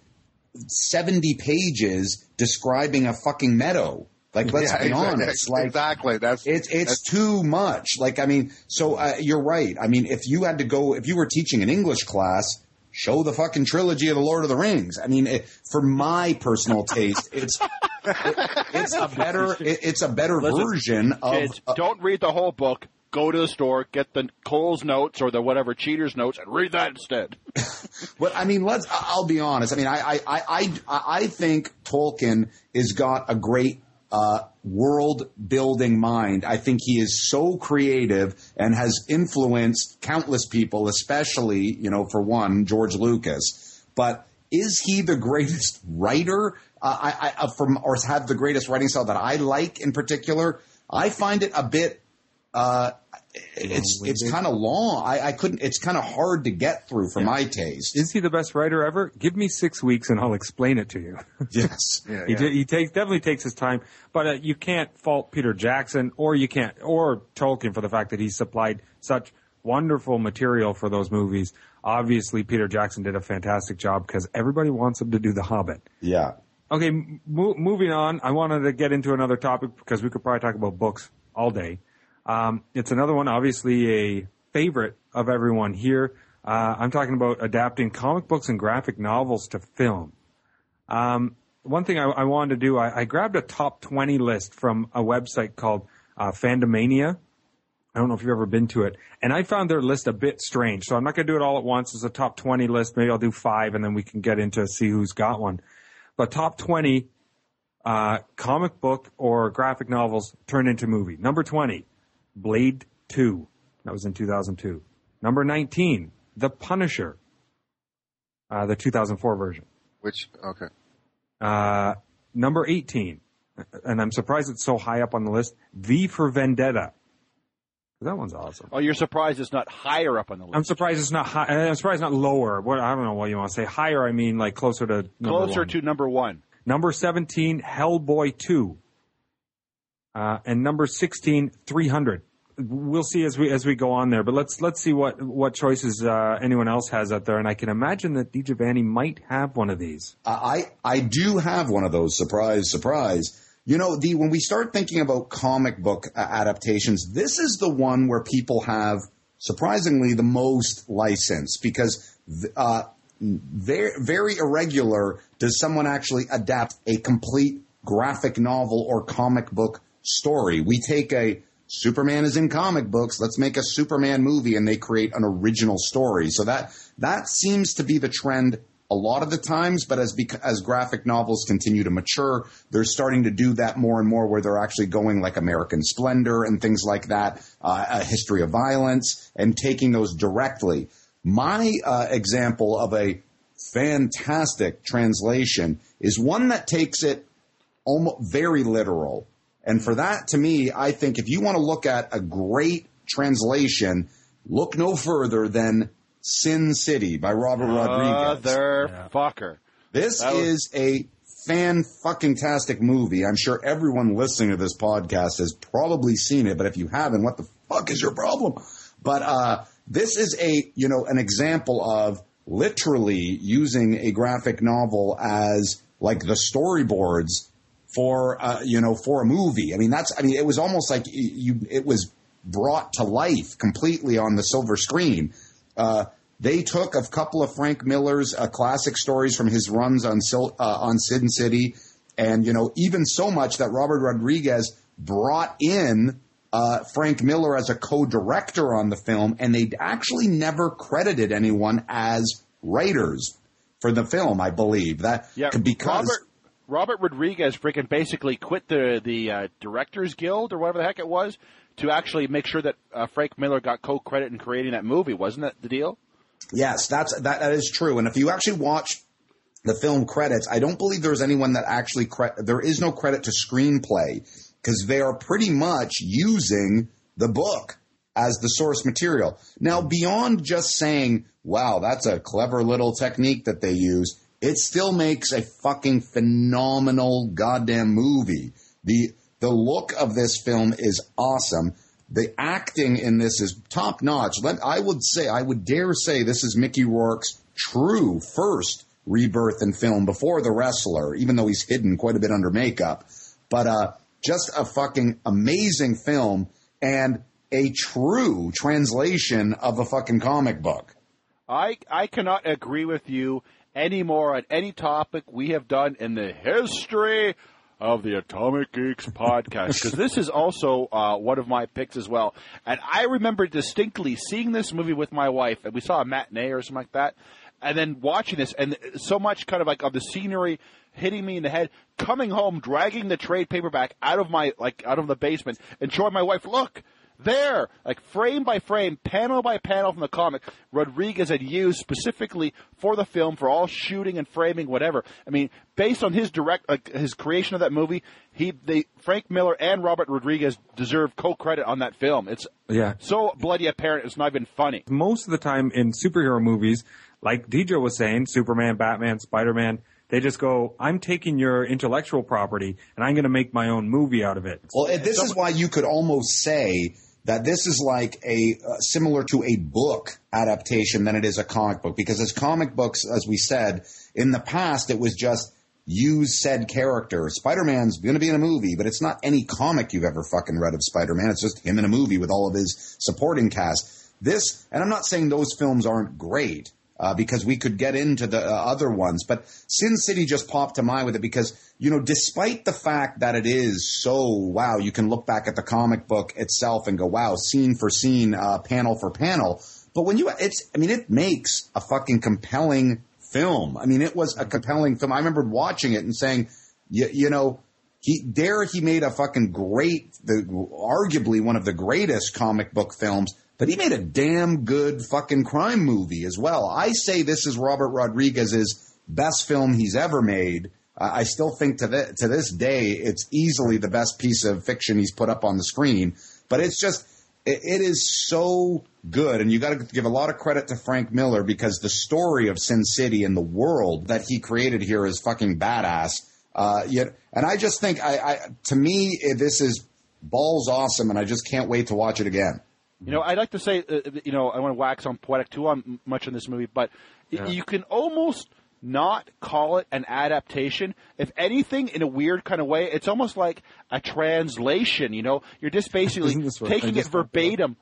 seventy pages describing a fucking meadow. Like, let's Yeah, be exactly. honest. Like, exactly. That's it's it's too much. Like I mean, so uh, you're right. I mean, if you had to go, if you were teaching an English class, show the fucking trilogy of the Lord of the Rings. I mean, it, for my personal taste, it's it, it's a better it, it's a better Listen, version of. Kids, don't read the whole book. Go to the store, get the Cole's notes or the whatever cheaters notes, and read that instead. But I mean, let's. I'll be honest. I mean, I I I I, I think Tolkien has got a great uh, world building mind. I think he is so creative and has influenced countless people, especially you know, for one, George Lucas. But is he the greatest writer? Uh, I, I uh, from or have the greatest writing style that I like in particular? I find it a bit. Uh, it's it's kind of long. I, I couldn't. It's kind of hard to get through for my taste. Is he the best writer ever? Give me six weeks and I'll explain it to you. yes. Yeah, He, yeah. di- he takes definitely takes his time, but uh, you can't fault Peter Jackson or you can't or Tolkien for the fact that he supplied such wonderful material for those movies. Obviously, Peter Jackson did a fantastic job because everybody wants him to do The Hobbit. Yeah. Okay, mo- moving on. I wanted to get into another topic because we could probably talk about books all day. Um, it's another one, obviously a favorite of everyone here. Uh, I'm talking about adapting comic books and graphic novels to film. Um, one thing I, I wanted to do, I, I grabbed a top 20 list from a website called uh, Fandomania. I don't know if you've ever been to it. And I found their list a bit strange. So I'm not going to do it all at once. It's a top 20 list. Maybe I'll do five and then we can get into see who's got one. But top 20 uh, comic book or graphic novels turned into movie. Number 20, Blade 2. That was in 2002. Number 19, The Punisher. Uh, the 2004 version. Which okay. Uh, number 18, and I'm surprised it's so high up on the list, V for Vendetta. That one's awesome. Oh, you're surprised it's not higher up on the list. I'm surprised it's not high. I'm surprised it's not lower. What I don't know what you want to say. Higher, I mean like closer to number Closer one. to number one. number 17, Hellboy 2, uh, and number 16, 300. We'll see as we as we go on there, but let's let's see what what choices uh, anyone else has out there, and I can imagine that DJ Vanny might have one of these. I I do have one of those. Surprise, surprise. You know, the when we start thinking about comic book adaptations, this is the one where people have surprisingly the most license because uh, very very irregular does someone actually adapt a complete graphic novel or comic book story. We take a Superman is in comic books. Let's make a Superman movie, and they create an original story. So that that seems to be the trend a lot of the times. But as as graphic novels continue to mature, they're starting to do that more and more, where they're actually going like American Splendor and things like that, uh, a history of violence, and taking those directly. My uh, example of a fantastic translation is one that takes it almost very literal. And for that, to me, I think if you want to look at a great translation, look no further than Sin City by Robert Rodriguez. Motherfucker. This was- is a fan fucking tastic movie. I'm sure everyone listening to this podcast has probably seen it, but if you haven't, what the fuck is your problem? But uh, this is a you know an example of literally using a graphic novel as like the storyboards for uh, you know for a movie. I mean that's I mean it was almost like you it was brought to life completely on the silver screen. Uh, they took a couple of Frank Miller's uh, classic stories from his runs on Sil- uh, on Sin City, and you know even so much that Robert Rodriguez brought in uh, Frank Miller as a co-director on the film, and they actually never credited anyone as writers for the film. I believe that Yeah, because Robert, Robert Rodriguez freaking basically quit the the uh, Directors Guild or whatever the heck it was to actually make sure that uh, Frank Miller got co-credit in creating that movie. Wasn't that the deal? Yes, that's that, that is true. And if you actually watch the film credits, I don't believe there's anyone that actually cre- there is no credit to screenplay because they are pretty much using the book as the source material. Now, beyond just saying, "Wow, that's a clever little technique that they use," it still makes a fucking phenomenal goddamn movie. The the look of this film is awesome. The acting in this is top notch. Let, I would say, I would dare say, this is Mickey Rourke's true first rebirth in film before The Wrestler, even though he's hidden quite a bit under makeup. But uh, just a fucking amazing film and a true translation of a fucking comic book. I I cannot agree with you anymore on any topic we have done in the history of the Atomic Geeks podcast because this is also uh, one of my picks as well. And I remember distinctly seeing this movie with my wife, and we saw a matinee or something like that, and then watching this, and so much kind of like of the scenery hitting me in the head, coming home, dragging the trade paperback out of my like out of the basement, and showing my wife, look. There, like frame by frame, panel by panel from the comic, Rodriguez had used specifically for the film for all shooting and framing, whatever. I mean, based on his direct, like his creation of that movie, he, they, Frank Miller and Robert Rodriguez deserve co-credit on that film. It's Yeah. so bloody apparent. It's not even funny. most of the time in superhero movies, like DJ was saying, Superman, Batman, Spider-Man, they just go, I'm taking your intellectual property and I'm going to make my own movie out of it. Well, and this is why you could almost say that this is like a uh, similar to a book adaptation than it is a comic book because as comic books, as we said in the past, it was just use said character. Spider-Man's going to be in a movie, but it's not any comic you've ever fucking read of Spider-Man. It's just him in a movie with all of his supporting cast. This, and I'm not saying those films aren't great uh, because we could get into the uh, other ones. But Sin City just popped to mind with it because, you know, despite the fact that it is so, wow, you can look back at the comic book itself and go, wow, scene for scene, uh, panel for panel. But when you, it's, I mean, it makes a fucking compelling film. I mean, it was a compelling film. I remember watching it and saying, you, know, he there he made a fucking great, the arguably one of the greatest comic book films. But he made a damn good fucking crime movie as well. I say this is Robert Rodriguez's best film he's ever made. Uh, I still think to, to this day it's easily the best piece of fiction he's put up on the screen. But it's just it, it is so good, and you got to give a lot of credit to Frank Miller because the story of Sin City and the world that he created here is fucking badass. Uh, yet, and I just think, I, I to me, this is balls awesome, and I just can't wait to watch it again. You know, I'd like to say, uh, you know, I want to wax on poetic too on much in this movie, but y- you can almost not call it an adaptation. If anything, in a weird kind of way, it's almost like a translation. You know, you're just basically Isn't this what I taking it just thought? verbatim,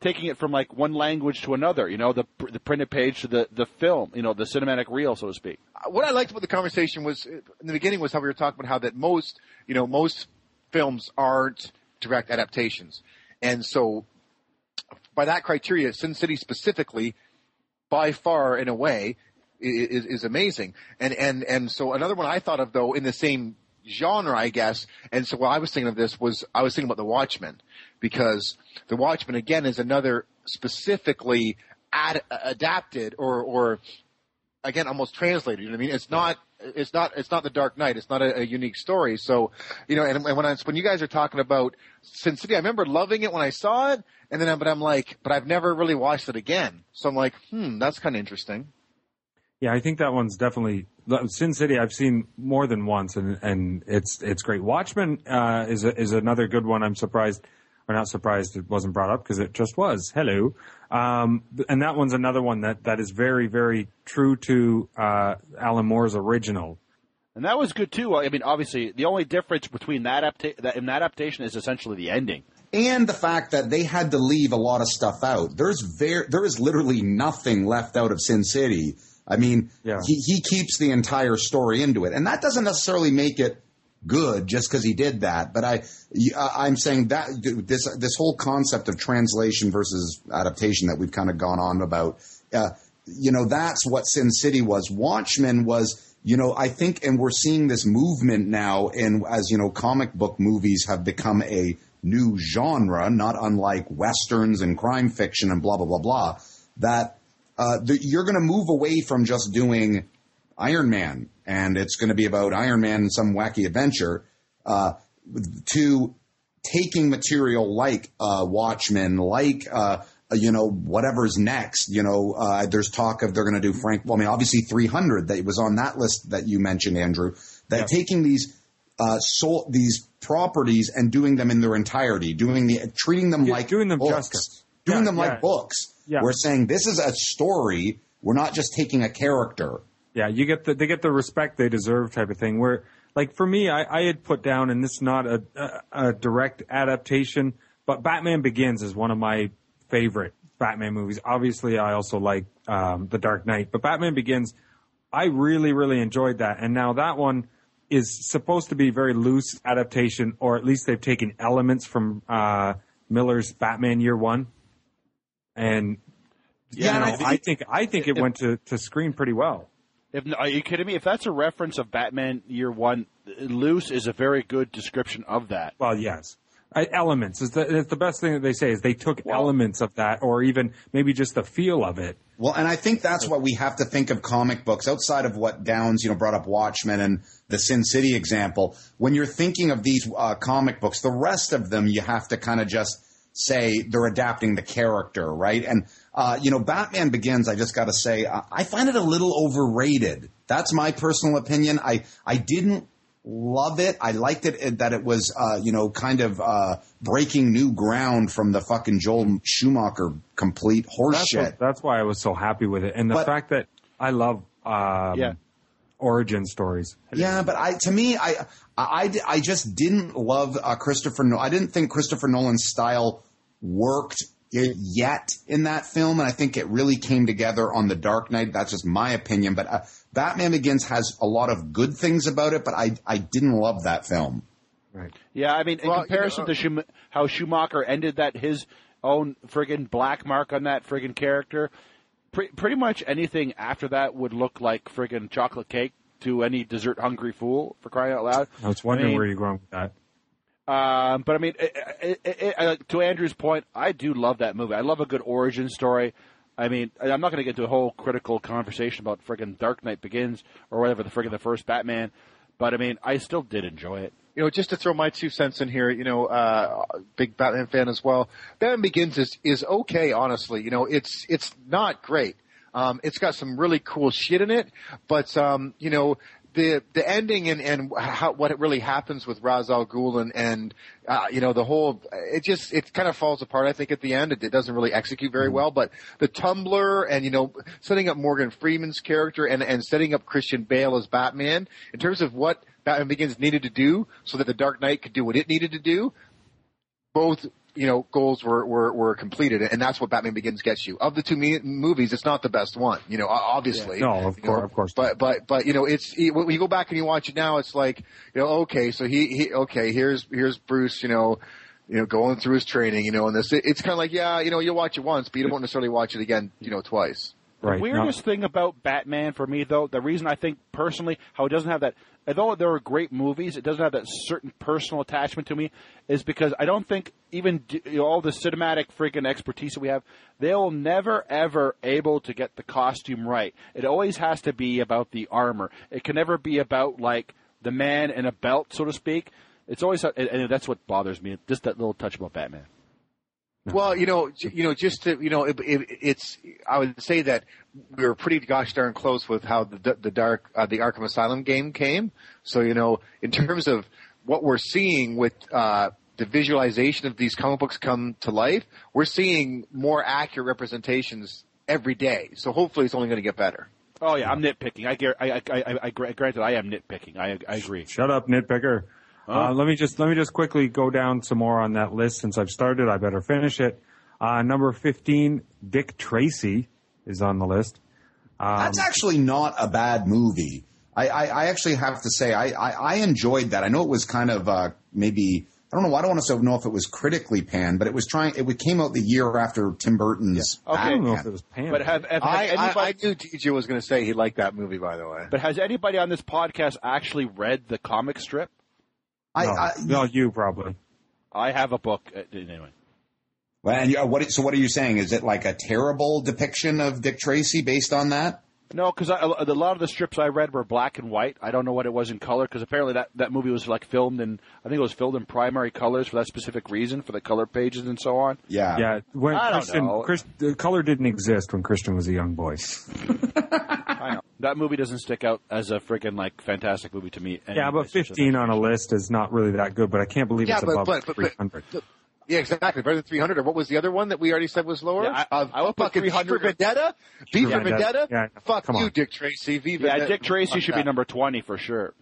taking it from like one language to another. You know, the the printed page to the the film. You know, the cinematic reel, so to speak. what I liked about the conversation was uh, in the beginning was how we were talking about how that most you know most films aren't direct adaptations, and so by that criteria, Sin City specifically, by far in a way, is, is amazing. And and and so another one I thought of though in the same genre, I guess. And so what I was thinking of this was I was thinking about The Watchmen because The Watchmen again is another specifically ad, adapted or or again almost translated. You know what I mean? It's not it's not it's not the Dark Knight. It's not a, a unique story. So you know, and, and when I when you guys are talking about Sin City, I remember loving it when I saw it, and then but I'm like, but I've never really watched it again. So I'm like, hmm, that's kind of interesting. Yeah, I think that one's definitely Sin City. I've seen more than once, and and it's it's great. Watchmen uh, is a, is another good one. I'm surprised We're not surprised it wasn't brought up because it just was. Hello. Um, and that one's another one that, that is very, very true to uh, Alan Moore's original. And that was good too. I mean, obviously, the only difference between that, adapta- that in that adaptation is essentially the ending. and the fact that they had to leave a lot of stuff out. There's very, there is literally nothing left out of Sin City. I mean, Yeah. he, he keeps the entire story into it, and that doesn't necessarily make it good just because he did that. But I, I'm saying that this this whole concept of translation versus adaptation that we've kind of gone on about, uh, you know, that's what Sin City was. Watchmen was. You know, I think, and we're seeing this movement now in, as you know, comic book movies have become a new genre, not unlike westerns and crime fiction and blah blah blah blah. That uh, the, you're going to move away from just doing Iron Man, and it's going to be about Iron Man and some wacky adventure, uh, to taking material like uh, Watchmen, like uh, you know whatever's next. You know, uh, there's talk of they're going to do Frank. Well, I mean, obviously 300 that was on that list that you mentioned, Andrew. That taking these uh, soul, these properties and doing them in their entirety, doing the treating them Yeah, like doing them books, justice. doing Yeah, them yeah. like books. Yeah. We're saying this is a story. We're not just taking a character. Yeah, you get the they get the respect they deserve type of thing. Where like for me, I, I had put down, and this is not a, a, a direct adaptation, but Batman Begins is one of my favorite Batman movies. Obviously, I also like um, The Dark Knight, but Batman Begins, I really really enjoyed that, and now that one is supposed to be very loose adaptation, or at least they've taken elements from uh, Miller's Batman Year One, and Yeah, you and I think- I think I think it went to, to screen pretty well. If are you kidding me? If that's a reference of Batman Year One, loose is a very good description of that. Well, yes. I, elements is the, it's the best thing that they say is they took elements of that, or even maybe just the feel of it. Well, and I think that's what we have to think of comic books outside of what Downs, you know, brought up Watchmen and the Sin City example. When you're thinking of these uh, comic books, the rest of them you have to kind of just say they're adapting the character, right? And uh, you know, Batman Begins. I just got to say, uh, I find it a little overrated. That's my personal opinion. I I didn't love it. I liked it that it was, uh, you know, kind of uh, breaking new ground from the fucking Joel Schumacher complete horseshit. what, that's why I was so happy with it, and the But- fact that I love um, Yeah. Origin stories. Yeah, but I to me, I I, I just didn't love uh, Christopher. No- I didn't think Christopher Nolan's style worked yet in that film, and I think it really came together on The Dark Knight. That's just my opinion. But uh, Batman Begins has a lot of good things about it, but I I didn't love that film. Right. Yeah, I mean, in Well, you comparison know, to Schum- how Schumacher ended that his own friggin' black mark on that friggin' character, pre- pretty much anything after that would look like friggin' chocolate cake to any dessert hungry fool for crying out loud. I was wondering I mean, where you're going with that. Um, but I mean, it, it, it, uh, to Andrew's point, I do love that movie. I love a good origin story. I mean, I'm not going to get into a whole critical conversation about friggin' Dark Knight Begins or whatever the friggin' the first Batman, but I mean, I still did enjoy it. You know, just to throw my two cents in here, you know, uh, big Batman fan as well. Batman Begins is, is okay, honestly. You know, it's, it's not great. Um, it's got some really cool shit in it, but, um, you know, the, the ending and, and how, what it really happens with Ra's al Ghul and, and, uh, you know, the whole, it just, it kind of falls apart, I think, at the end. It, it doesn't really execute very well, but the Tumbler and, you know, setting up Morgan Freeman's character and, and setting up Christian Bale as Batman, in terms of what Batman Begins needed to do so that the Dark Knight could do what it needed to do, both you know goals were, were were completed, and that's what Batman Begins gets you. Of the two me- movies, it's not the best one, you know, obviously. Yeah. No, of course- know, of course But but but you know, it's it, when you go back and you watch it now, it's like you know, okay, so he he okay, here's here's Bruce, you know. You know, going through his training, you know, and this, it, it's kind of like, yeah, you know, you'll watch it once, but you don't necessarily watch it again, you know, twice. Right. The weirdest thing about Batman for me, though, the reason I think personally how it doesn't have that, although there are great movies, it doesn't have that certain personal attachment to me, is because I don't think even d- you know, all the cinematic freaking expertise that we have, they'll never ever able to get the costume right. It always has to be about the armor. It can never be about like the man in a belt, so to speak. It's always, and that's what bothers me. Just that little touch about Batman. Well, you know, you know, just to, you know, it, it, it's. I would say that we were pretty gosh darn close with how the the dark uh, the Arkham Asylum game came. So you know, in terms of what we're seeing with uh, the visualization of these comic books come to life, we're seeing more accurate representations every day. So hopefully it's only going to get better. Oh yeah, I'm nitpicking. I, gar- I, I, I, I, granted, I am nitpicking. I, I agree. Shut up, nitpicker. Uh, let me just let me just quickly go down some more on that list since I've started. I better finish it. Uh, number fifteen, Dick Tracy is on the list. Um, That's actually not a bad movie. I, I, I actually have to say I, I, I enjoyed that. I know it was kind of uh, maybe I don't know. I don't want to know if it was critically panned, but it was trying. It came out the year after Tim Burton's. Okay. I don't know if it was panned. But have, have, I, has I, anybody, I knew DJ was going to say he liked that movie, by the way. but has anybody on this podcast actually read the comic strip? I, no, I, no, you probably. I have a book. Uh, anyway, well, and you, uh, what? So what are you saying? Is it like a terrible depiction of Dick Tracy based on that? No, because a lot of the strips I read were black and white. I don't know what it was in color because apparently that, that movie was like filmed in. I think it was filmed in primary colors for that specific reason for the color pages and so on. Yeah. Yeah, when I don't Christian, know. Chris, the color didn't exist when Christian was a young boy. I know that movie doesn't stick out as a freaking like fantastic movie to me. yeah, but 15 on a list is not really that good. But I can't believe Yeah, it's but- above but- but- but- 300. Yeah, exactly. Better than 300. Or what was the other one that we already said was lower? Yeah, I- uh, I would put fucking V 300 for Vendetta? V for Vendetta. Vendetta? Yeah, Fuck come you, on. Dick Tracy. V Yeah, Vendetta. Dick Tracy should that. be number twenty for sure.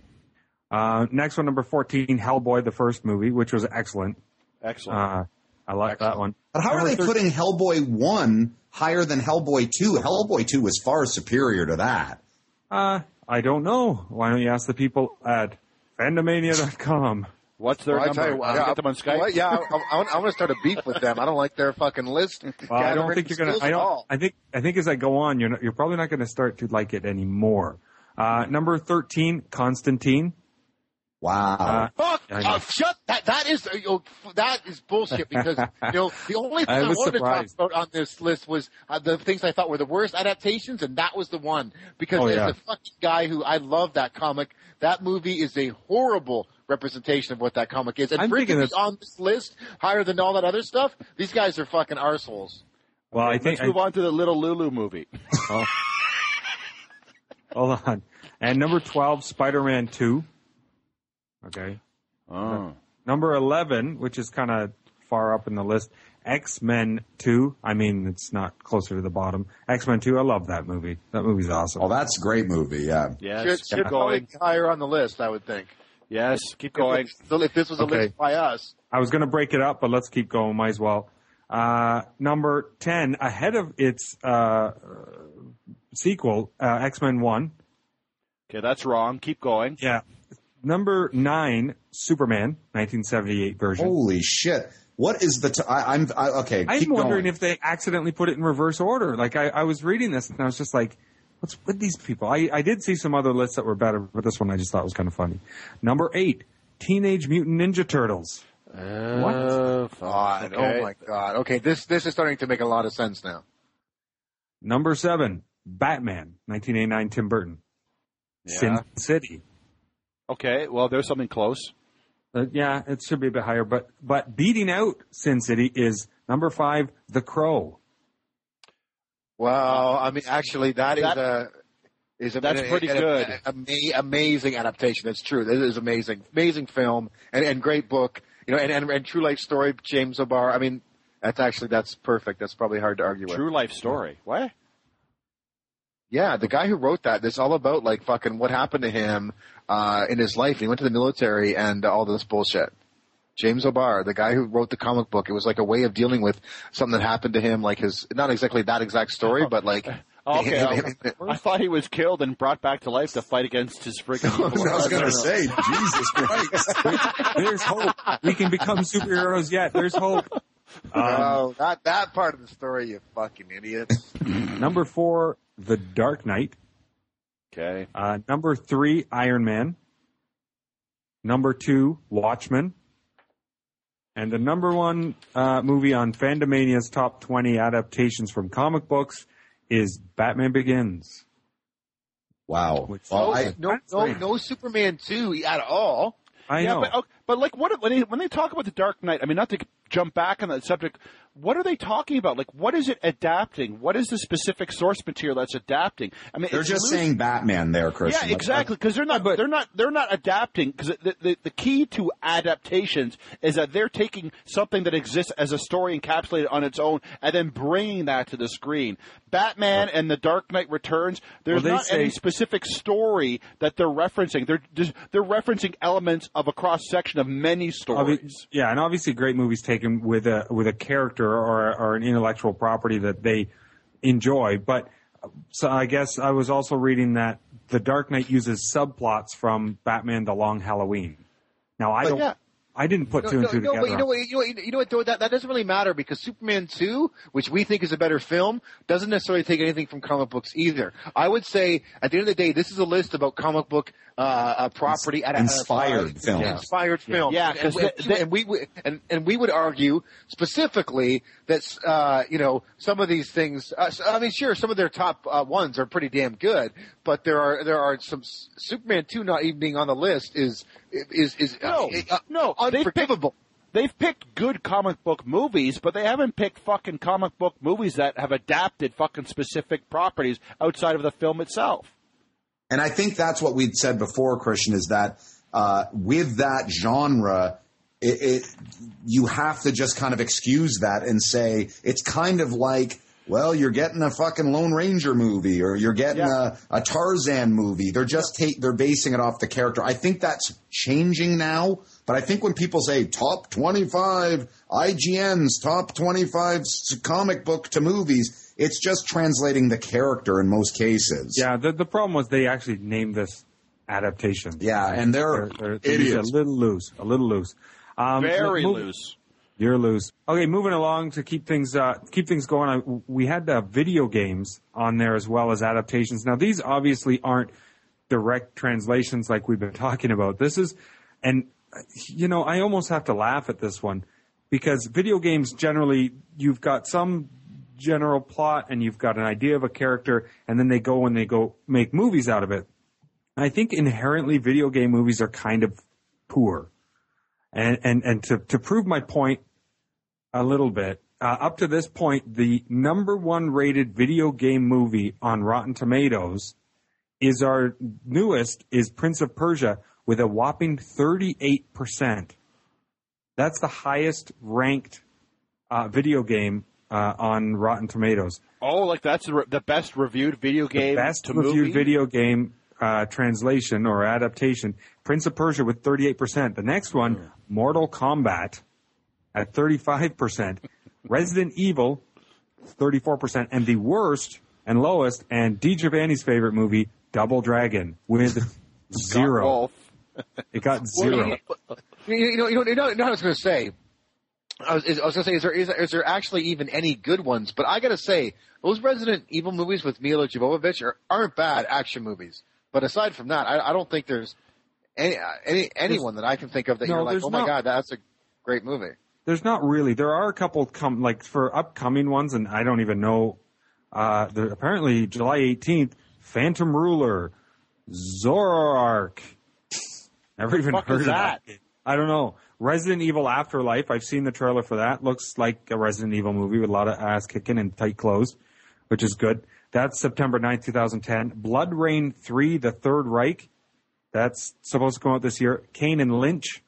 Uh, next one, number 14, Hellboy, the first movie, which was excellent. Excellent. Uh, I like that one. But how are they thir- putting Hellboy one higher than Hellboy two? Hellboy two was far superior to that. Uh, I don't know. Why don't you ask the people at fandomania.com? What's their Well, I number? tell you what, I'll yeah, get them on Skype. well, yeah, I, I, I want to start a beef with them. I don't like their fucking list. Well, I don't think you're gonna. I don't. I think. I think as I go on, you're not, you're probably not going to start to like it anymore. Uh, number thirteen, Constantine. Wow. Uh, Fuck! I. Uh, shut that. That is uh, you know, f- that is bullshit. Because you know the only thing I I, wanted surprised. to talk about on this list was uh, the things I thought were the worst adaptations, and that was the one. Because Oh, as yeah. a fucking guy who I love that comic, that movie is a horrible representation of what that comic is. And I'm for thinking to it's- on this list higher than all that other stuff, these guys are fucking arseholes. Well, I think. Let's move on to the Little Lulu movie. Oh. Hold on. And number twelve, Spider-Man Two. Okay. Oh. Number eleven, which is kind of far up in the list, X-Men Two. I mean, it's not closer to the bottom. X-Men Two. I love that movie. That movie's awesome. oh, that's a great movie. Yeah. Yes, Should, keep should probably going. higher on the list, I would think. Yes, keep going. So if this was a Okay. list by us, I was going to break it up, but let's keep going. Might as well. Uh, number 10, ahead of its uh, uh, sequel, uh, X Men 1. Okay, that's wrong. Keep going. Yeah. Number 9, Superman, 1978 version. Holy shit! What is the? T- I, I'm I, okay. I'm keep wondering going. if they accidentally put it in reverse order. Like, I, I was reading this and I was just like, what's with these people? I, I did see some other lists that were better, but this one I just thought was kind of funny. Number 8, Teenage Mutant Ninja Turtles. Uh, God, okay. oh my God. Okay, this this is starting to make a lot of sense now. Number 7, Batman, 1989 Tim Burton. Sin City. Okay, well, there's something close. Uh, yeah, it should be a bit higher, but but beating out Sin City is number five, The Crow. Well, I mean, actually, that is a is a, That's pretty good. amazing adaptation. That's true. This is amazing, amazing film and, and great book. You know, and, and and true life story. James O'Barr. I mean, that's actually that's perfect. That's probably hard to argue with. True life story. What? Yeah, the guy who wrote that. It's all about like fucking what happened to him uh, in his life. He went to the military and all this bullshit. James O'Barr, the guy who wrote the comic book, it was like a way of dealing with something that happened to him, like his not exactly that exact story, but like Okay, I, I thought he was killed and brought back to life to fight against his freaking. I was going to say, Jesus Christ! There's hope. We can become superheroes yet. There's hope. Um, Oh, that that part of the story, you fucking idiot. number four, The Dark Knight. Okay. Uh, number three, Iron Man. Number two, Watchmen. And the number one uh, movie on Fandomania's top 20 adaptations from comic books is Batman Begins. Wow. Which- Well, no, I, no, no, no Superman two at all. I yeah, know. but okay, but like what when they when they talk about the Dark Knight, I mean, not to jump back on that subject, what are they talking about? Like, what is it adapting? What is the specific source material that's adapting? I mean, They're just loose- saying Batman there, Chris. Yeah, exactly. Because they're not, they're not, they're not adapting. Because the, the the key to adaptations is that they're taking something that exists as a story encapsulated on its own and then bringing that to the screen. Batman and The Dark Knight Returns. There's Well, not say- any specific story that they're referencing. They're just, they're referencing elements of a cross section of many stories. Obvi- yeah, and obviously great movies taken with a with a character or or an intellectual property that they enjoy. But so I guess I was also reading that The Dark Knight uses subplots from Batman: The Long Halloween. Now I But don't. yeah. I didn't put two and two no, together. but you know what? You know, what- you know what? Though that that doesn't really matter because Superman two, which we think is a better film, doesn't necessarily take anything from comic books either. I would say at the end of the day, this is a list about comic book uh, uh, property at Inspired uh, films. inspired film. Yeah, and, 'cause and, they- they- and we would- and and we would argue specifically that uh, you know some of these things. Uh, I mean, sure, some of their top uh, ones are pretty damn good, but there are there are some Superman two not even being on the list is is is No, uh, no, they picked- unforgivable. They've picked good comic book movies, but they haven't picked fucking comic book movies that have adapted fucking specific properties outside of the film itself. And I think that's what we'd said before, Christian, is that uh, with that genre, it, it you have to just kind of excuse that and say it's kind of like, well, you're getting a fucking Lone Ranger movie or you're getting Yeah. a, a Tarzan movie. They're just ta- they're basing it off the character. I think that's changing now. But I think when people say top 25 IGN's top 25 comic book to movies, it's just translating the character in most cases. yeah, the the problem was they actually named this adaptation. Yeah, and they're, They're, they're usually idiots. a little loose, a little loose. Um, Very move- loose. You're loose. Okay, moving along to keep things uh, keep things going. I, we had uh, video games on there as well as adaptations. Now these obviously aren't direct translations like we've been talking about. This is, and you know, I almost have to laugh at this one because video games generally you've got some general plot and you've got an idea of a character, and then they go and they go make movies out of it. I think inherently video game movies are kind of poor. And, and, and to, to prove my point a little bit, uh, up to this point, the number one rated video game movie on Rotten Tomatoes is our newest is Prince of Persia with a whopping 38%. That's the highest ranked uh, video game uh, on Rotten Tomatoes. Oh, like that's the, re- the best reviewed video game Best to reviewed movie? video game uh, translation or adaptation. Prince of Persia with 38%. The next one, Mortal Kombat at 35%. Resident Evil, 34%. And the worst and lowest, and DJ Vanny's favorite movie, Double Dragon, with zero. It got zero. You, you know, you know, you know, you know what I was going to say. I was, I was going to say, is there, is, there- is there actually even any good ones? But I got to say, those Resident Evil movies with Milla Jovovich are, aren't bad action movies. But aside from that, I, I don't think there's any, any anyone that I can think of that No, you're like, there's oh my god, that's a great movie. There's not really. There are a couple come like for upcoming ones, and I don't even know. Uh, there, apparently, July 18th, Phantom Ruler, Zoroark. Never even heard of that. that? I don't know. Resident Evil Afterlife. I've seen the trailer for that. Looks like a Resident Evil movie with a lot of ass kicking and tight clothes, which is good. That's September 9th, 2010. BloodRayne 3, The Third Reich. That's supposed to come out this year. Kane and Lynch.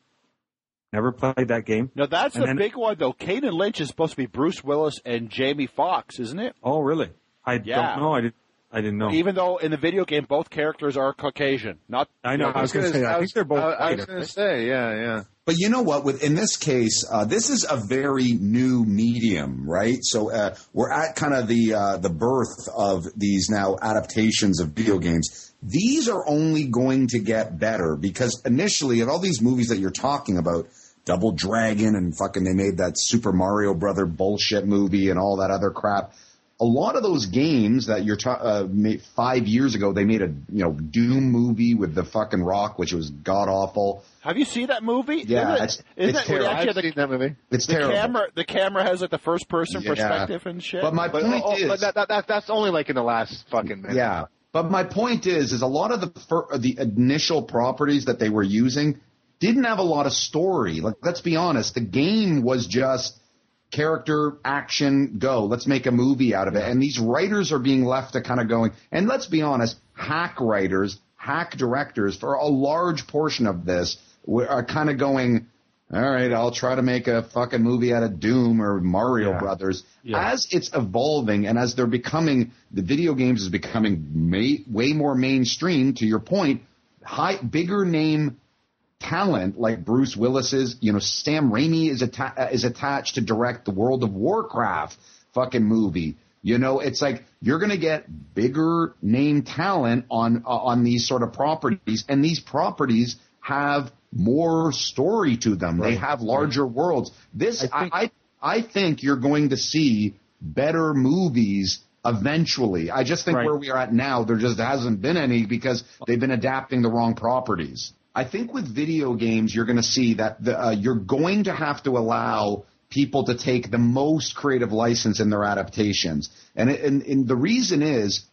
Never played that game. Now that's And the then- big one though. Kane and Lynch is supposed to be Bruce Willis and Jamie Foxx, isn't it? Oh, really? I Yeah. don't know. I did. I didn't know. Even though in the video game both characters are Caucasian, not I know. I was going to say. I, think they're both. I, I was going to say, yeah, yeah. But you know what? With in this case, uh, this is a very new medium, right? So uh, we're at kind of the uh, the birth of these now adaptations of video games. These are only going to get better because initially, of all these movies that you're talking about, Double Dragon and fucking they made that Super Mario Brother bullshit movie and all that other crap. A lot of those games that you're ta- uh, five years ago, they made a you know Doom movie with the fucking Rock, which was god awful. Have you seen that movie? Yeah, isn't it's- it, isn't it's it terrible. I've have seen the, that movie. It's the terrible. camera? The camera has like the first person Yeah. perspective and shit. But my But, point oh, is, but that, that, that, that's only like in the last fucking minute. yeah. But my point is, is a lot of the fir- the initial properties that they were using didn't have a lot of story. Like, let's be honest, the game was just character, action, go. Let's make a movie out of it. And these writers are being left to kind of going, and let's be honest, hack writers, hack directors for a large portion of this are kind of going, all right, I'll try to make a fucking movie out of Doom or Mario Yeah. Brothers. Yeah. As it's evolving and as they're becoming, the video games is becoming ma- way more mainstream. To your point, high, bigger name talent like Bruce Willis is. You know, Sam Raimi is atta- is attached to direct the World of Warcraft fucking movie. You know, it's like you're going to get bigger name talent on uh, on these sort of properties, and these properties have more story to them. They have larger worlds. This, I, I, I think you're going to see better movies eventually. I just think Right. where we are at now, there just hasn't been any because they've been adapting the wrong properties. I think with video games, you're going to see that the, uh, you're going to have to allow people to take the most creative license in their adaptations. And, and, and the reason is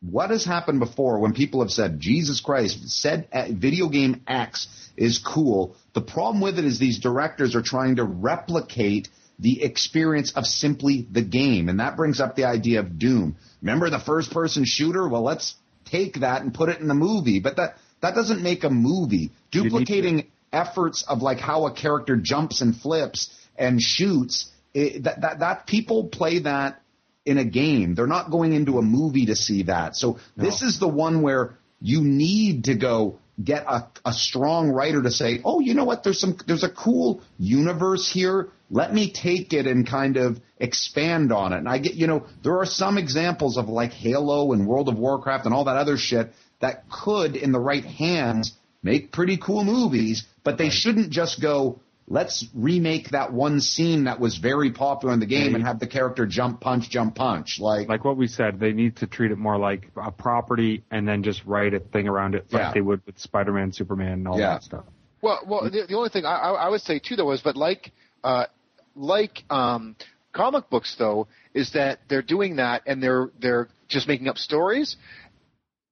what has happened before when people have said, Jesus Christ, said uh, video game X is cool. The problem with it is these directors are trying to replicate the experience of simply the game. And that brings up the idea of Doom. Remember the first person shooter? Well, let's take that and put it in the movie. But that, that doesn't make a movie. Duplicating efforts of like how a character jumps and flips and shoots, it, that, that, that people play that in a game. They're not going into a movie to see that. So this is the one where you need to go get a, a strong writer to say, oh, you know what? There's some, there's a cool universe here. Let me take it and kind of expand on it. And I get, you know, there are some examples of like Halo and World of Warcraft and all that other shit that could, in the right hands, make pretty cool movies, but they shouldn't just go, let's remake that one scene that was very popular in the game and have the character jump, punch, jump, punch. Like, like what we said, they need to treat it more like a property and then just write a thing around it like Yeah. they would with Spider-Man, Superman, and all Yeah. that stuff. Well, well, the, the only thing I, I I would say too, though, is but like, uh, like um, comic books, though, is that they're doing that and they're they're just making up stories.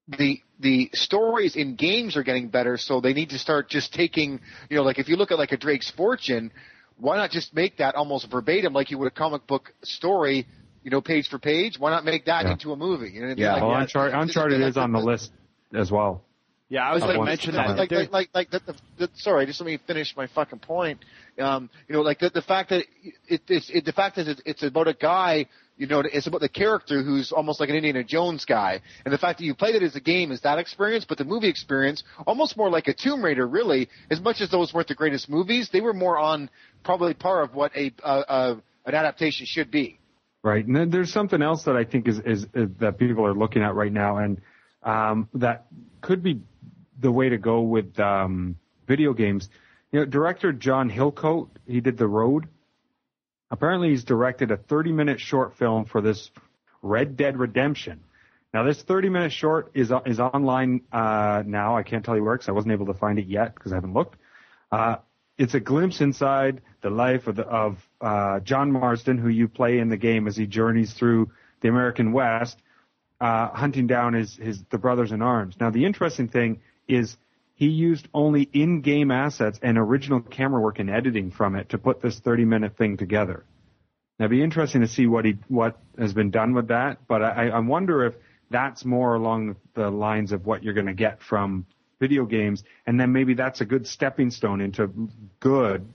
The the stories in games are getting better, so they need to start just taking, you know, like if you look at like a Drake's Fortune, why not just make that almost verbatim, like you would a comic book story, you know, page for page? Why not make that Yeah. into a movie? You know what I mean? Yeah. Like, Well, yeah, Uncharted, Uncharted is on the list as well. Yeah, I was going to mention that. like, There- like, like, like, the, the, the, sorry, just let me finish my fucking point. Um, you know, like the, the fact that it, it's, it, the fact that it's, it's about a guy, you know, it's about the character who's almost like an Indiana Jones guy. And the fact that you played it as a game is that experience, but the movie experience, almost more like a Tomb Raider, really, as much as those weren't the greatest movies, they were more on probably par of what a, uh, uh, an adaptation should be. Right, and then there's something else that I think is, is, is that people are looking at right now, and um, that could be the way to go with um, video games. You know, director John Hillcoat, he did The Road. Apparently, he's directed a 30-minute short film for this Red Dead Redemption. Now, this 30-minute short is is online uh, now. I can't tell you where because I wasn't able to find it yet because I haven't looked. Uh, it's a glimpse inside the life of, the, of uh, John Marston, who you play in the game as he journeys through the American West, uh, hunting down his, his the brothers in arms. Now, the interesting thing is he used only in-game assets and original camera work and editing from it to put this 30-minute thing together. Now, it'd be interesting to see what he what has been done with that, but I, I wonder if that's more along the lines of what you're going to get from video games, and then maybe that's a good stepping stone into good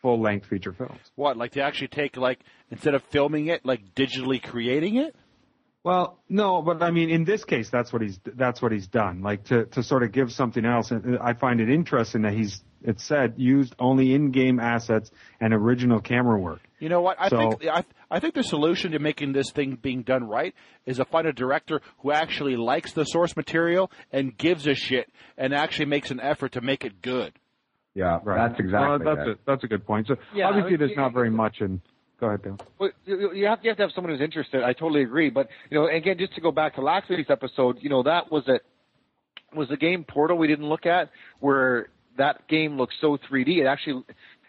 full-length feature films. What, like to actually take, like, instead of filming it, like digitally creating it? Well, no, but I mean, in this case, that's what he's that's what he's done. Like to to sort of give something else. And I find it interesting that he's it said used only in-game assets and original camera work. You know what? I So- think I, I think the solution to making this thing being done right is to find a director who actually likes the source material and gives a shit and actually makes an effort to make it good. Yeah, Right. that's exactly Well, that's it. a, that's a good point. So Yeah, obviously, I mean, there's you- not very much in. Go ahead, Dale. Well, you, you have you have to have someone who's interested. I totally agree. But you know, again, just to go back to last week's episode, you know, that was it. Was the game Portal we didn't look at where that game looked so 3D? It actually,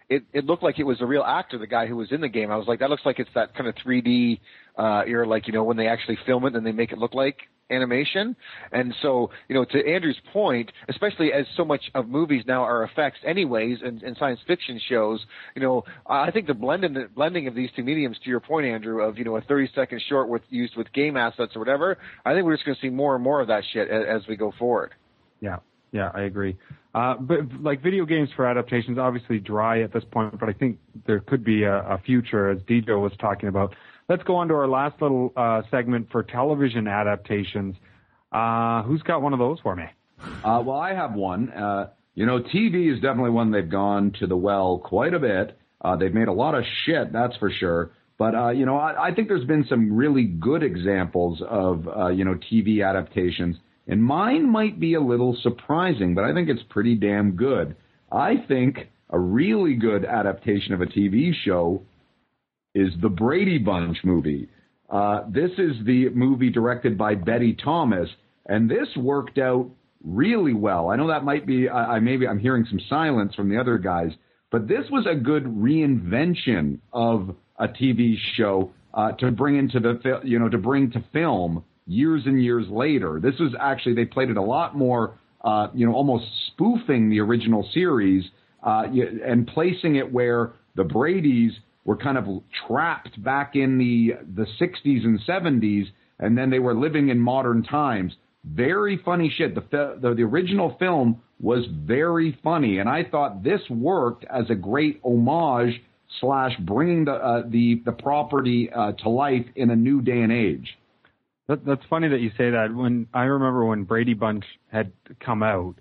it it looked like it was a real actor, the guy who was in the game. I was like, that looks like it's that kind of 3D uh, era, like you know when they actually film it and they make it look like animation. And so, you know, to Andrew's point, especially as so much of movies now are effects anyways and, and science fiction shows, you know, I think the blending, blending of these two mediums, to your point, Andrew, of, you know, a 30 second short with used with game assets or whatever, I think we're just going to see more and more of that shit as, as we go forward. Yeah, yeah, I agree. Uh, but like video games for adaptations, obviously dry at this point, but I think there could be a, a future, as Dijo was talking about. Let's go on to our last little uh, segment for television adaptations. Uh, who's got one of those for me? Uh, well, I have one. Uh, you know, TV is definitely one they've gone to the well quite a bit. Uh, they've made a lot of shit, that's for sure. But uh, you know, I, I think there's been some really good examples of you know TV adaptations and mine might be a little surprising, but I think it's pretty damn good. I think a really good adaptation of a TV show is the Brady Bunch movie. Uh, this is the movie directed by Betty Thomas, and this worked out really well. I know that might be, I, I maybe I'm hearing some silence from the other guys, but this was a good reinvention of a TV show uh, to bring into the, you know, to bring to film years and years later. This was actually they played it a lot more, uh, you know, almost spoofing the original series uh, and placing it where the Brady's were kind of trapped back in the the 60s and 70s, and then they were living in modern times. Very funny shit. The the, the original film was very funny, and I thought this worked as a great homage slash bringing the uh, the the property uh, to life in a new day and age. That, that's funny that you say that. When I remember when Brady Bunch had come out,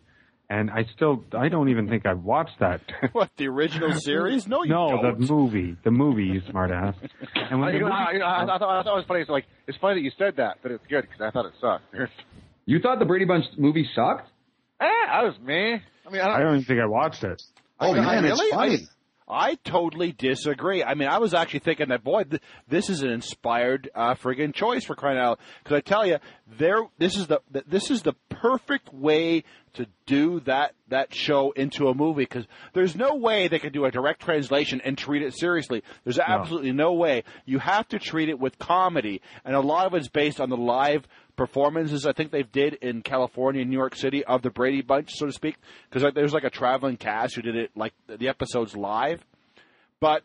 and I still I don't even think I've watched that. what the original series? No, you no, don't. the movie, the movie, you smartass. And when I, you know, I, I, I, thought, I thought it was funny. It's like it's funny that you said that, but it's good because I thought it sucked. you thought the Brady Bunch movie sucked? Eh, I was me. I mean, I don't, I don't even think I watched it. Oh man, really? it's funny. I totally disagree. I mean, I was actually thinking that boy, th- this is an inspired uh, friggin' choice for crying out. Because I tell you, there, this is the this is the perfect way to do that that show into a movie. Because there's no way they could do a direct translation and treat it seriously. There's absolutely no. no way. You have to treat it with comedy, and a lot of it's based on the live performances I think they did in California and New York City of the Brady Bunch, so to speak, because there's like a traveling cast who did it like the episodes live, but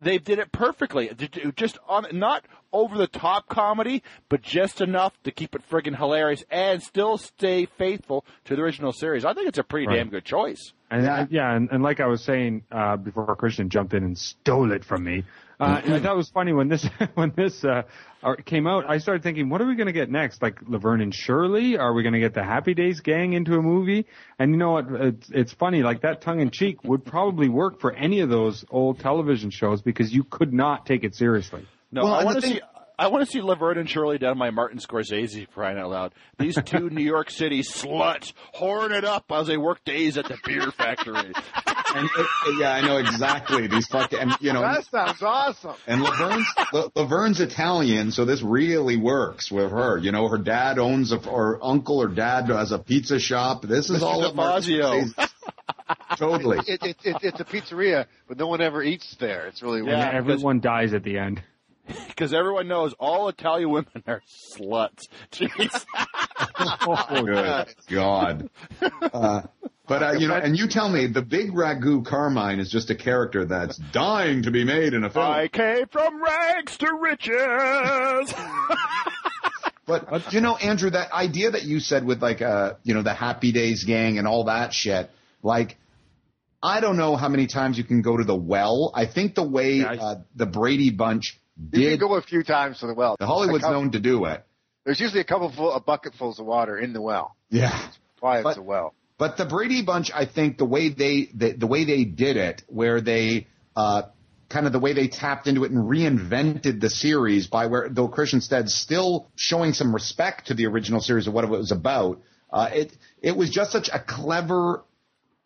they did it perfectly. Just on not over the top comedy, but just enough to keep it friggin' hilarious and still stay faithful to the original series. I think it's a pretty right. damn good choice. And yeah, yeah and, and like I was saying uh, before Christian jumped in and stole it from me. Uh, I thought it was funny when this when this uh, came out. I started thinking, what are we going to get next? Like Laverne and Shirley? Are we going to get the Happy Days gang into a movie? And you know what? It's, it's funny. Like that tongue in cheek would probably work for any of those old television shows because you could not take it seriously. No, well, I want to see. I want to see Laverne and Shirley down by Martin Scorsese crying out loud. These two New York City sluts whoring it up as they work days at the beer factory. and it, yeah, I know exactly these fucking. And, you know, that sounds awesome. And Laverne's Laverne's Italian, so this really works with her. You know, her dad owns a, or uncle or dad has a pizza shop. This is Mr. all DeFazio. totally. It, it, it, it's a pizzeria, but no one ever eats there. It's really weird. Yeah, everyone dies at the end because everyone knows all Italian women are sluts. Jeez. oh, good God. Uh, but uh, you know, and you tell me the big ragu Carmine is just a character that's dying to be made in a film. I came from rags to riches. but you know, Andrew, that idea that you said with like uh, you know, the Happy Days gang and all that shit, like. I don't know how many times you can go to the well. I think the way yeah, I, uh, the Brady Bunch did you can go a few times to the well. The Hollywood's couple, known to do it. There's usually a couple full, a bucketfuls of water in the well. Yeah, That's why but, it's a well. But the Brady Bunch, I think the way they the, the way they did it, where they uh, kind of the way they tapped into it and reinvented the series by where though Christian Stead still showing some respect to the original series of what it was about. Uh, it it was just such a clever.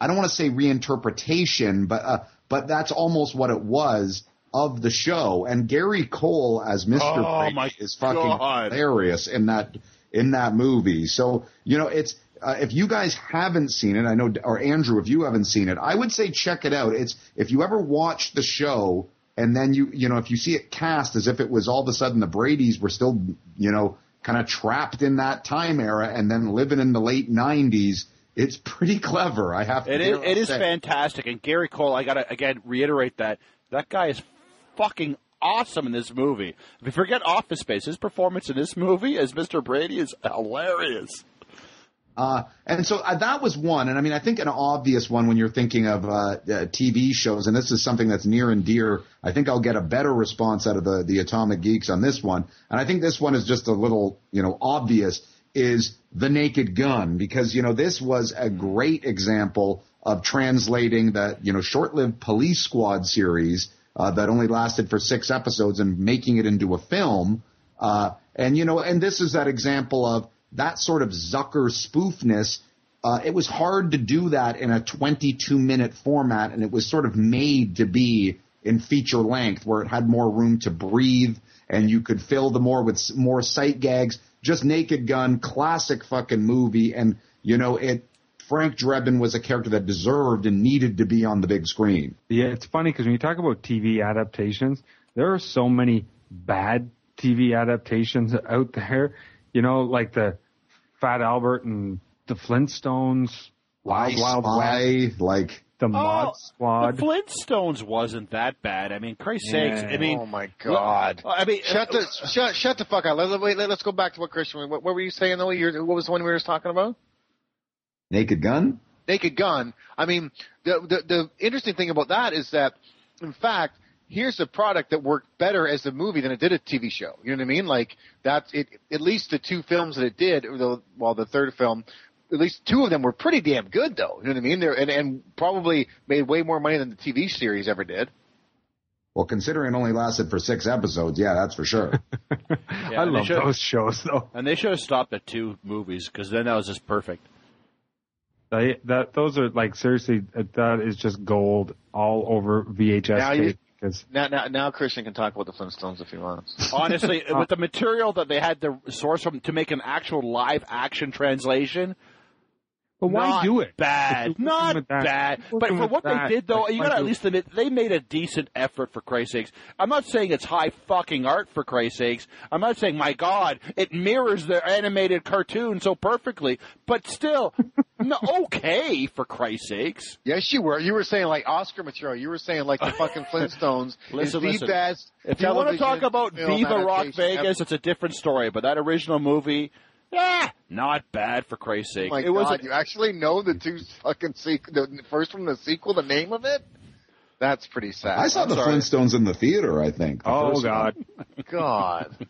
I don't want to say reinterpretation, but uh, but that's almost what it was of the show. And Gary Cole as Mr. Oh, Brady is fucking God. hilarious in that in that movie. So you know, it's uh, if you guys haven't seen it, I know, or Andrew, if you haven't seen it, I would say check it out. It's if you ever watch the show and then you you know if you see it cast as if it was all of a sudden the Brady's were still you know kind of trapped in that time era and then living in the late '90s. It's pretty clever. I have to. It is. It is fantastic. And Gary Cole, I gotta again reiterate that that guy is fucking awesome in this movie. If you forget Office Space, his performance in this movie as Mr. Brady is hilarious. Uh, and so uh, that was one. And I mean, I think an obvious one when you're thinking of uh, TV shows, and this is something that's near and dear. I think I'll get a better response out of the, the Atomic Geeks on this one. And I think this one is just a little, you know, obvious is The Naked Gun because, you know, this was a great example of translating that, you know, short-lived police squad series uh, that only lasted for six episodes and making it into a film. Uh, and, you know, and this is that example of that sort of Zucker spoofness. Uh, it was hard to do that in a 22 minute format, and it was sort of made to be in feature length, where it had more room to breathe, and you could fill the more with more sight gags. Just Naked Gun, classic fucking movie, and you know it. Frank Drebin was a character that deserved and needed to be on the big screen. Yeah, it's funny because when you talk about TV adaptations, there are so many bad TV adaptations out there. You know, like the Fat Albert and the Flintstones, Wild Wild West, like the Mod Squad. The Flintstones wasn't that bad. I mean, Christ sakes. I mean, oh my god! I mean, Shut uh, the shut shut the fuck up. Let, let, wait, let, us go back to what Christian. What, what were you saying though? You're, what was the one we were talking about? Naked Gun. Naked Gun. I mean, the, the the interesting thing about that is that, in fact, here's a product that worked better as a movie than it did a TV show. You know what I mean? Like that's it. At least the two films that it did, or the, well, the third film, at least two of them were pretty damn good, though. You know what I mean? They're, and and probably made way more money than the TV series ever did. Well, considering it only lasted for six episodes, yeah, that's for sure. I love should- those shows though. and they should have stopped at two movies because then that was just perfect. They, that those are like seriously, that is just gold all over VHS Now you- tape. Because Now, now, now Christian can talk about the Flintstones if he wants. Honestly, with the material that they had to source from to make an actual live action translation, but why not do it? Bad, not working bad. But for what that, they did, though, you got to at least admit they made a decent effort. For Christ's sakes, I'm not saying it's high fucking art. For Christ's sakes, I'm not saying my God, it mirrors the animated cartoon so perfectly. But still, no, okay. For Christ's sakes, Yes, you were. You were saying like Oscar material. You were saying like the fucking Flintstones Listen, is listen. the best. if you want to talk about film Viva Rock adaptation ever. Vegas, it's a different story. But that original movie, yeah, not bad. For Christ's sake, Oh my it was. God, a- you actually know the two fucking sequ- the first one, the sequel, the name of it? That's pretty sad. I saw I'm the sorry. Flintstones in the theater. I think. the Oh God, one. God.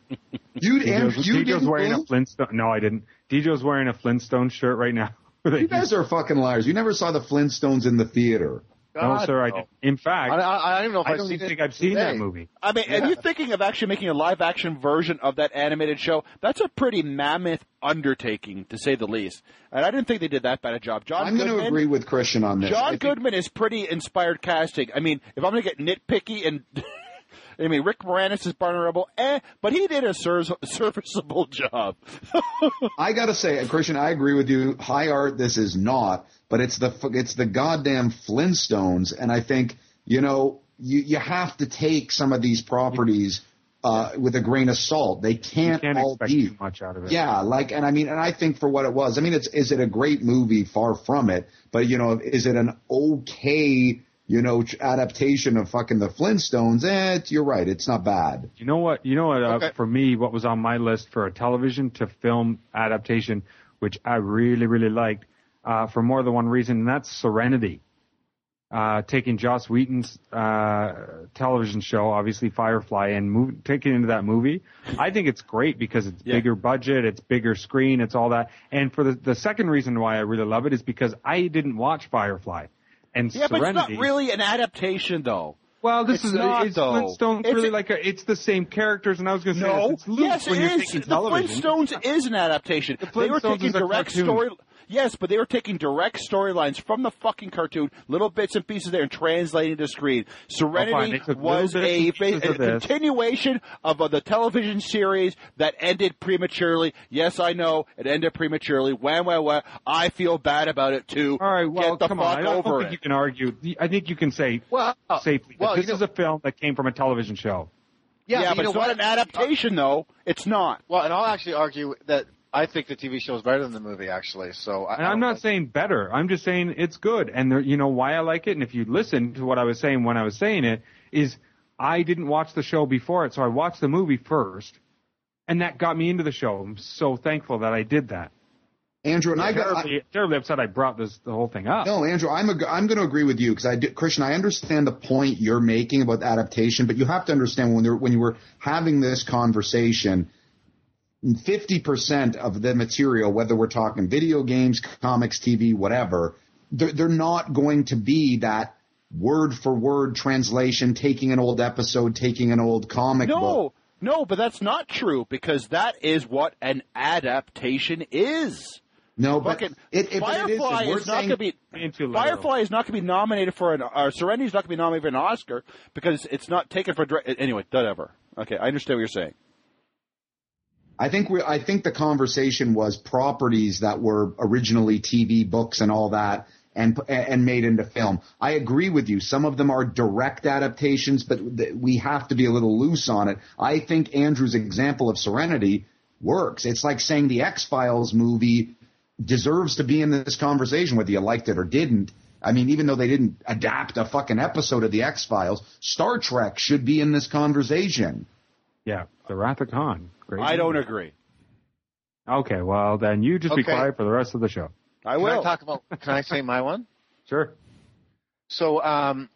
you and you Dejo's didn't wearing a Blue? Flintstone. No, I didn't. Dejo's wearing a Flintstone shirt right now. You guys are fucking liars. You never saw the Flintstones in the theater. No, God, sir, I no. didn't. In fact, I, I, I don't know if I I've don't seen even think I've seen that movie. I mean, are you thinking of actually making a live action version of that animated show? That's a pretty mammoth undertaking, to say the least. And I didn't think they did that bad a job. John I'm going to agree with Christian on this. I John think- Goodman is pretty inspired casting. I mean, if I'm going to get nitpicky and. I mean, Rick Moranis is vulnerable, eh, but he did a ser- serviceable job. I gotta say, Christian, I agree with you. High art, this is not, but it's the it's the goddamn Flintstones, and I think you know you you have to take some of these properties uh, with a grain of salt. They can't, can't all be. too much out of it. Yeah, like, and I mean, and I think for what it was, I mean, it's is it a great movie? Far from it, but you know, is it an okay, you know, adaptation of fucking the Flintstones? Eh, you're right, it's not bad. You know what? You know what? Uh, Okay. For me, what was on my list for a television to film adaptation, which I really, really liked, uh, for more than one reason, and that's Serenity. Uh, taking Joss Whedon's uh, television show, obviously Firefly, and move, taking it into that movie, I think it's great because it's Yeah. bigger budget, it's bigger screen, it's all that. And for the the second reason why I really love it is because I didn't watch Firefly, and yeah, but it's not really an adaptation, though. Well, this It's is not, is though. Flintstones It's really like a, it's the same characters, and I was going to say No. it's loose Yes, when it you're is. The television. Flintstones is an adaptation. they were Flintstones taking direct cartoon. story. Yes, but they were taking direct storylines from the fucking cartoon, little bits and pieces there, and translating to screen. Oh. Serenity They took was little a, bits and pieces a continuation of uh, the television series that ended prematurely. Yes, I know it ended prematurely. Wham, wham, wham. I feel bad about it too. All right, well, Get the come fuck on. I don't, over think it. you can argue. I think you can say Well, safely that well, this you is know- a film that came from a television show. Yeah, but you it's know not an adaptation, though. It's not. Well, and I'll actually argue that I think the TV show is better than the movie, actually. So, I, And I I'm don't not think- saying better. I'm just saying it's good. And there, you know why I like it. And if you listen to what I was saying when I was saying it, is I didn't watch the show before it, so I watched the movie first, and that got me into the show. I'm so thankful that I did that. Andrew and I got. I, terribly, terribly upset I brought this the whole thing up. No, Andrew, I'm a, I'm going to agree with you because I do, Christian, I understand the point you're making about adaptation, but you have to understand when there, when you were having this conversation, 50% of the material, whether we're talking video games, comics, TV, whatever, they're, they're not going to be that word for word translation, taking an old episode, taking an old comic book. No, no, but that's not true because that is what an adaptation is. No, but Fucking it, it, but it is, Firefly is not going to be. Being too literal. Firefly is not going to be nominated for an. Or Serenity is not going to be nominated for an Oscar because it's not taken for. direct- Anyway, whatever. Okay, I understand what you're saying. I think we I think the conversation was properties that were originally TV books and all that and and made into film. I agree with you. Some of them are direct adaptations, but we have to be a little loose on it. I think Andrew's example of Serenity works. It's like saying the X-Files movie deserves to be in this conversation whether you liked it or didn't. I mean, even though they didn't adapt a fucking episode of the X-Files, Star Trek should be in this conversation. Yeah, the Wrath of Khan. Great I don't agree. Okay, well then you just be Okay. quiet for the rest of the show. I Can will. I talk about? Can I say my one? Sure. So, um,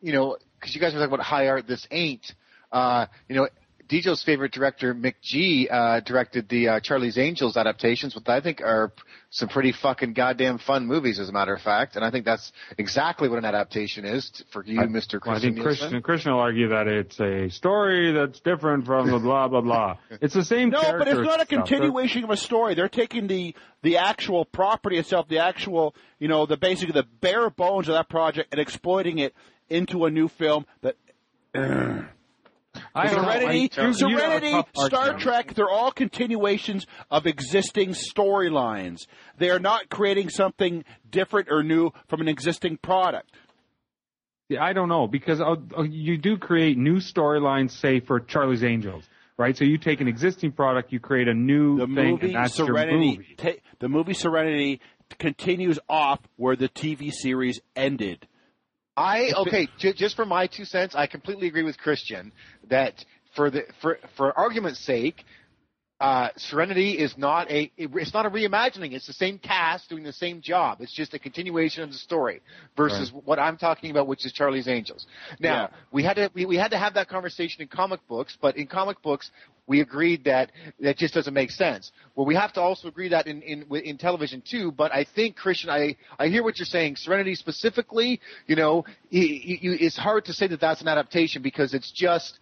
you know, because you guys were talking about high art, this ain't. Uh, you know, Dijo's favorite director, McG, uh, directed the uh, Charlie's Angels adaptations, which I think are some pretty fucking goddamn fun movies, as a matter of fact. And I think that's exactly what an adaptation is t- for you, I- Mr. Well, I think Nielsen. Christian Christian will argue that it's a story that's different from the blah blah blah. It's the same. No, but it's not a stuff. Continuation of a story. They're taking the the actual property itself, the actual, you know, the basically the bare bones of that project and exploiting it into a new film that I don't know. Serenity, I- you- you Serenity, Star argument. Trek, they're all continuations of existing storylines. They are not creating something different or new from an existing product. Yeah, I don't know because uh, uh, you do create new storylines, say for Charlie's Angels, right? So you take an existing product, you create a new The thing, movie and that's Serenity, your movie. ta- the movie Serenity continues off where the TV series ended. I okay, j- just for my two cents, I completely agree with Christian that for the for for argument's sake, uh, Serenity is not a it's not a reimagining. It's the same cast doing the same job. It's just a continuation of the story versus what I'm talking about, which is Charlie's Angels. Now Yeah. we had to we, we had to have that conversation in comic books, but in comic books we agreed that that just doesn't make sense. Well, we have to also agree that in in in television too. But I think Christian, I I hear what you're saying. Serenity specifically, you know, you, you, it's hard to say that that's an adaptation because it's just.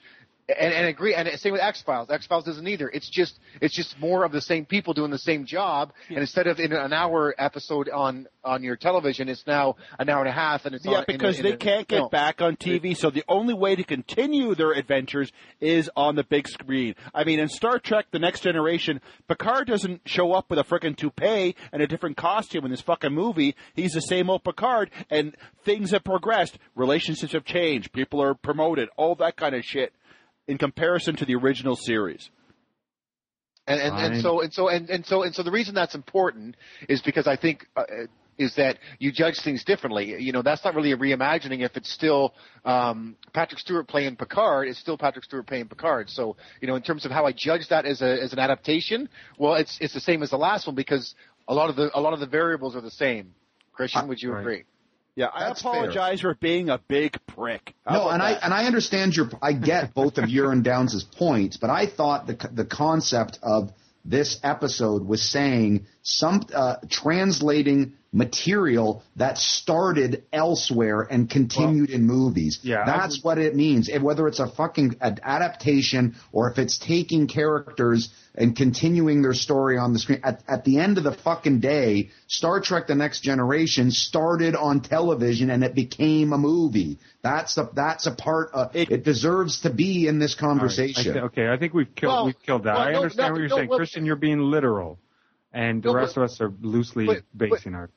And, and agree, and same with X Files. X Files doesn't either. It's just, it's just more of the same people doing the same job. And instead of in an hour episode on on your television, it's now an hour and a half, and it's Yeah, on, in a- because in they a can't get film. back on TV, so the only way to continue their adventures is on the big screen. I mean, in Star Trek: The Next Generation, Picard doesn't show up with a frickin' toupee and a different costume in this fucking movie. He's the same old Picard, and things have progressed. Relationships have changed. People are promoted. All that kind of shit. In comparison to the original series. And and, and so and so and, and so and so the reason that's important is because I think uh, is that you judge things differently. You know, that's not really a reimagining if it's still um, Patrick Stewart playing Picard. It's still Patrick Stewart playing Picard. So you know, in terms of how I judge that as a as an adaptation, well, it's it's the same as the last one because a lot of the a lot of the variables are the same. Christian, would you Right. agree? Yeah, I That's fair. apologize for being a big prick. How No, about and I and I understand your. I get both of your and Downs' points, but I thought the the concept of this episode was saying some uh, translating material that started elsewhere and continued in movies. yeah, that's would- what it means. And whether it's a fucking adaptation or if it's taking characters and continuing their story on the screen. At, at the end of the fucking day, Star Trek: The Next Generation started on television and it became a movie. That's a that's a part. Of, It- it, deserves to be in this All right. conversation. I thi- okay, I think we've killed Well, we've killed that. well, I understand no, what you're no, saying, well- Christian. You're being literal, and the No, rest but- of us are loosely but- but- basing our.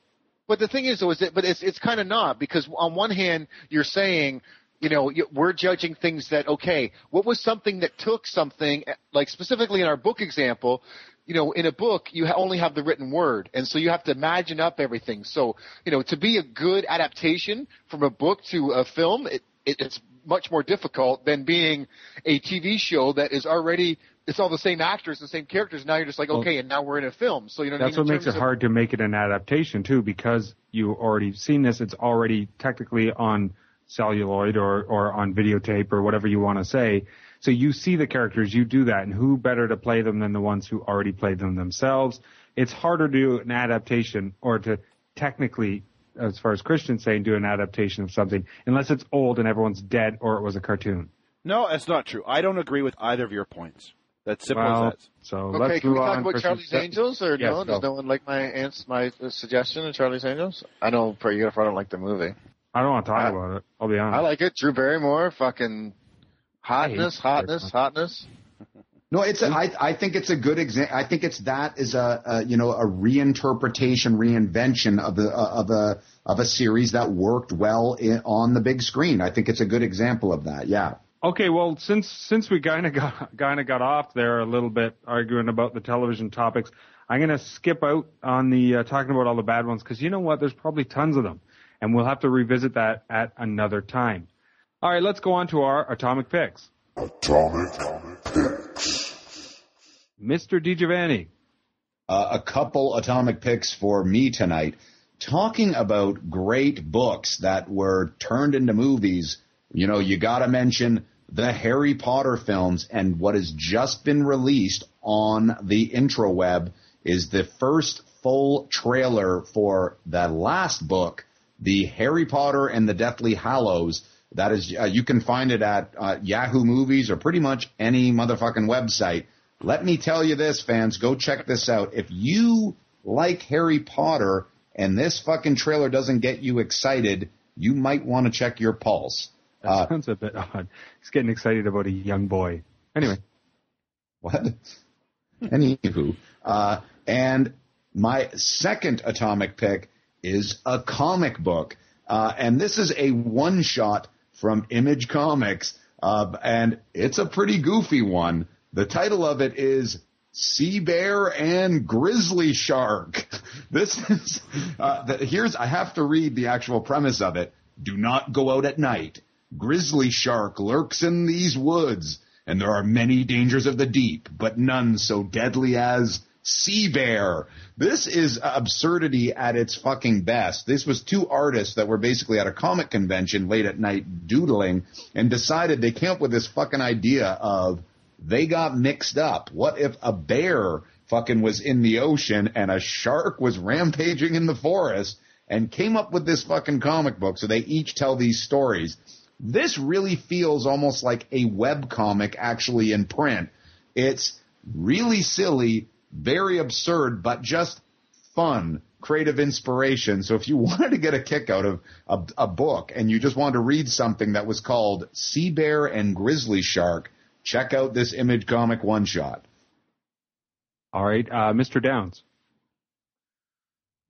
But the thing is, though, is that but it's it's kind of not because on one hand you're saying you know, we're judging things that okay, what was something that took something eh, like specifically in our book example, you know, in a book you only have the written word, and so you have to imagine up everything. So, you know, to be a good adaptation from a book to a film, it, it, it's much more difficult than being a TV show that is already it's all the same actors, the same characters. Now you're just like, Well, okay, and now we're in a film. So you know, That's what makes it of- hard to make it an adaptation too, because you already seen this. It's already technically on celluloid or or on videotape or whatever you want to say. So you see the characters, you do that, and who better to play them than the ones who already played them themselves? It's harder to do an adaptation or to technically, as far as Christian's saying, do an adaptation of something unless it's old and everyone's dead or it was a cartoon. No, that's not true. I don't agree with either of your points. That's simple Well, as that. so Okay, let's can we move talk on. about Christian. Charlie's Angels, or Yes, no? Does no one like my ans- my suggestion of Charlie's Angels? I know, for you, if I don't like the movie. I don't want to talk I- about it. I'll be honest. I like it. Drew Barrymore, fucking hotness, hotness, hotness. No, it's. A, I I think it's a good example. I think it's that is a, a you know a reinterpretation, reinvention of the uh, of a of a series that worked well in, on the big screen. I think it's a good example of that. Yeah. Okay, well, since since we kind of got kind of got off there a little bit arguing about the television topics, I'm going to skip out on the uh, talking about all the bad ones because you know what? There's probably tons of them, and we'll have to revisit that at another time. All right, let's go on to our atomic picks. Atomic Picks. Mr. DiGiovanni. uh, a couple atomic picks for me tonight, talking about great books that were turned into movies. You know, you got to mention the Harry Potter films, and what has just been released on the intraweb is the first full trailer for the last book, the Harry Potter and the Deathly Hallows. That is, uh, you can find it at uh, Yahoo Movies or pretty much any motherfucking website. Let me tell you this, fans, go check this out. If you like Harry Potter and this fucking trailer doesn't get you excited, you might want to check your pulse. That Uh, sounds a bit odd. He's getting excited about a young boy. Anyway, What? Anywho, uh, and my second atomic pick is a comic book, uh, and this is a one shot from Image Comics, uh, and it's a pretty goofy one. The title of it is Sea Bear and Grizzly Shark. This is uh, the, here's I have to read the actual premise of it. Do not go out at night. Grizzly shark lurks in these woods, and there are many dangers of the deep, but none so deadly as sea bear. This is absurdity at its fucking best. This was two artists that were basically at a comic convention late at night doodling and decided they came up with this fucking idea of they got mixed up. What if a bear fucking was in the ocean and a shark was rampaging in the forest and came up with this fucking comic book so they each tell these stories. This really feels almost like a web comic actually in print. It's really silly, very absurd, but just fun, creative inspiration. So if you wanted to get a kick out of a, a book and you just wanted to read something that was called Sea Bear and Grizzly Shark, check out this image comic one shot. all right, uh, Mr. Downs.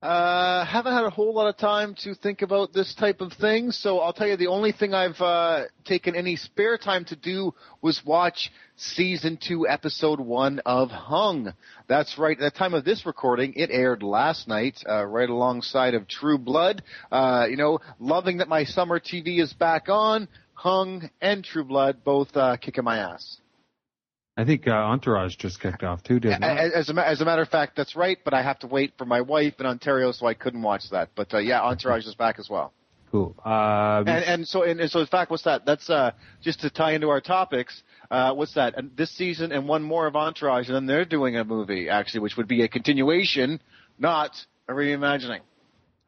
Uh, haven't had a whole lot of time to think about this type of thing, so I'll tell you the only thing I've uh, taken any spare time to do was watch season two, episode one of Hung. That's right. At the time of this recording, it aired last night, uh, right alongside of True Blood. Uh, you know, loving that my summer TV is back on. Hung and True Blood both uh, kicking my ass. I think uh, Entourage just kicked off too, didn't it? As a, as a matter of fact, that's right, but I have to wait for my wife in Ontario, so I couldn't watch that. But uh, yeah, Entourage is back as well. Cool. Uh, And, and so, and, and so, in fact, what's that? That's uh, just to tie into our topics. Uh, what's that? And this season and one more of Entourage, and then they're doing a movie actually, which would be a continuation, not a reimagining.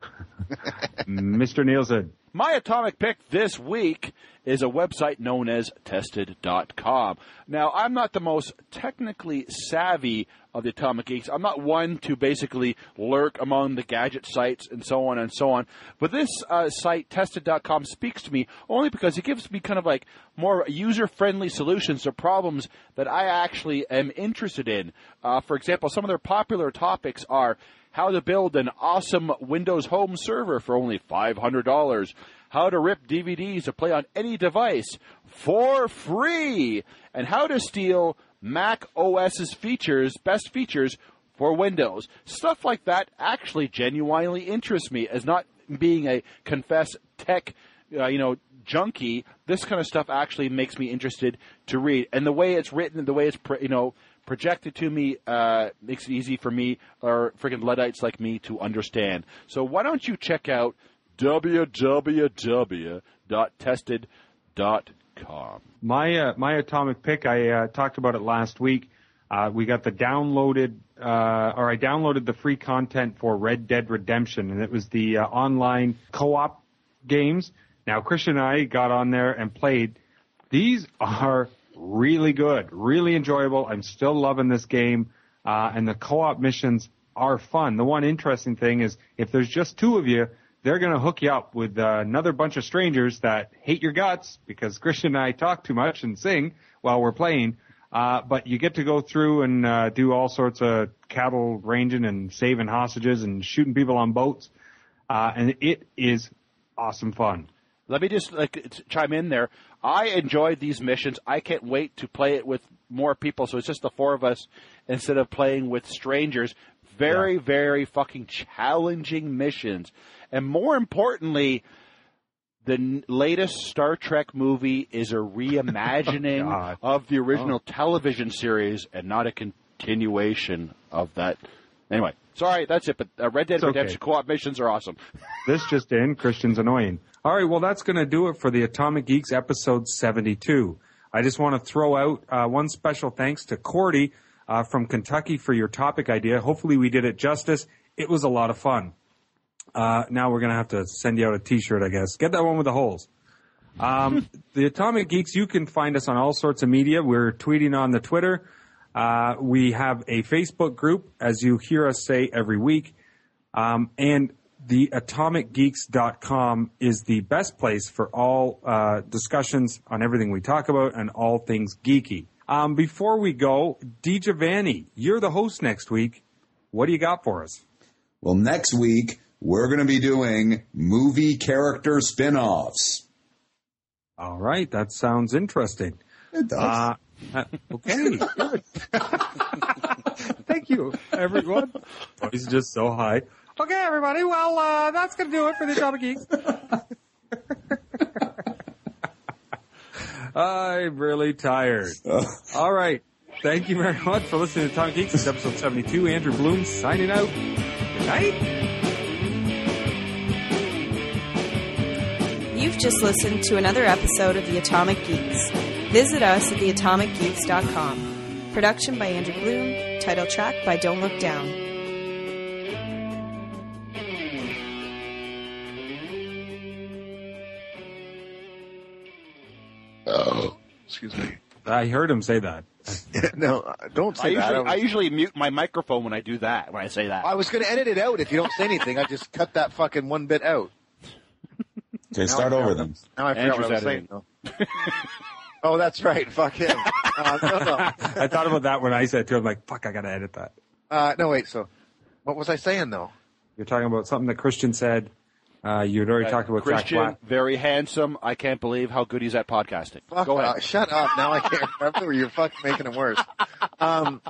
Mr. Nielsen. My atomic pick this week is a website known as tested.com. Now, I'm not the most technically savvy of the atomic geeks. I'm not one to basically lurk among the gadget sites and so on and so on. But this uh, site, tested.com, speaks to me only because it gives me kind of like more user-friendly solutions to problems that I actually am interested in. Uh, for example, some of their popular topics are how to build an awesome Windows Home server for only $500, how to rip DVDs to play on any device for free, and how to steal Mac OS's features, best features for Windows. Stuff like that actually genuinely interests me as not being a confess tech, uh, you know, junkie. This kind of stuff actually makes me interested to read, and the way it's written, the way it's you know projected to me, uh, makes it easy for me or freaking luddites like me to understand. So why don't you check out www.tested.com. My uh, my atomic pick, I uh, talked about it last week. Uh, we got the downloaded, uh, or I downloaded the free content for Red Dead Redemption, and it was the uh, online co-op games. Now Christian and I got on there and played. These are really good, really enjoyable. I'm still loving this game, uh, and the co-op missions are fun. The one interesting thing is if there's just two of you, they're going to hook you up with uh, another bunch of strangers that hate your guts because Christian and I talk too much and sing while we're playing. Uh, but you get to go through and uh, do all sorts of cattle ranging and saving hostages and shooting people on boats, uh, and it is awesome fun. Let me just like chime in there. I enjoyed these missions. I can't wait to play it with more people. So it's just the four of us instead of playing with strangers. Very, very fucking challenging missions. And more importantly, the n- latest Star Trek movie is a reimagining oh, God. of the original oh. television series and not a continuation of that. Anyway, sorry, that's it. But uh, Red Dead It's okay. Redemption co-op missions are awesome. This just in, Christian's annoying. All right, well, that's going to do it for the Atomic Geeks episode 72. I just want to throw out uh, one special thanks to Cordy uh, from Kentucky for your topic idea. Hopefully, we did it justice. It was a lot of fun. Uh, now we're going to have to send you out a T-shirt, I guess. Get that one with the holes. Um, the Atomic Geeks, you can find us on all sorts of media. We're tweeting on the Twitter. Uh, we have a Facebook group, as you hear us say every week. Um, and the atomicgeeks.com is the best place for all uh, discussions on everything we talk about and all things geeky. Um, before we go, DiGiovanni, you're the host next week. What do you got for us? Well, next week, we're going to be doing movie character spin offs. All right, that sounds interesting. It does. Uh, uh, okay, good. Thank you, everyone. He's just so high. Okay, everybody. Well, uh, that's going to do it for the Atomic Geeks. I'm really tired. All right. Thank you very much for listening to Atomic Geeks. This is episode 72. Andrew Bloom signing out. Good night. You've just listened to another episode of The Atomic Geeks. Visit us at theatomicgeeks.com. Production by Andrew Bloom. Title track by Don't Look Down. Oh, excuse me. I heard him say that. no, uh, don't I say that. usually, I I usually mute my microphone when I do that. When I say that, I was going to edit it out if you don't say anything. I just cut that fucking one bit out. Okay, start over then. Now I forgot Andrew's what I was editing. saying. though. oh, that's right. Fuck him. Uh, no, no. I thought about that when I said to him, like, fuck, I got to edit that. Uh, no, wait. So, what was I saying though? You're talking about something that Christian said. Uh, you'd already talked about Jack Christian, Black. very handsome. I can't believe how good he's at podcasting. Fuck Go ahead. uh, shut up. Now I can't remember. You're fucking making it worse. Um,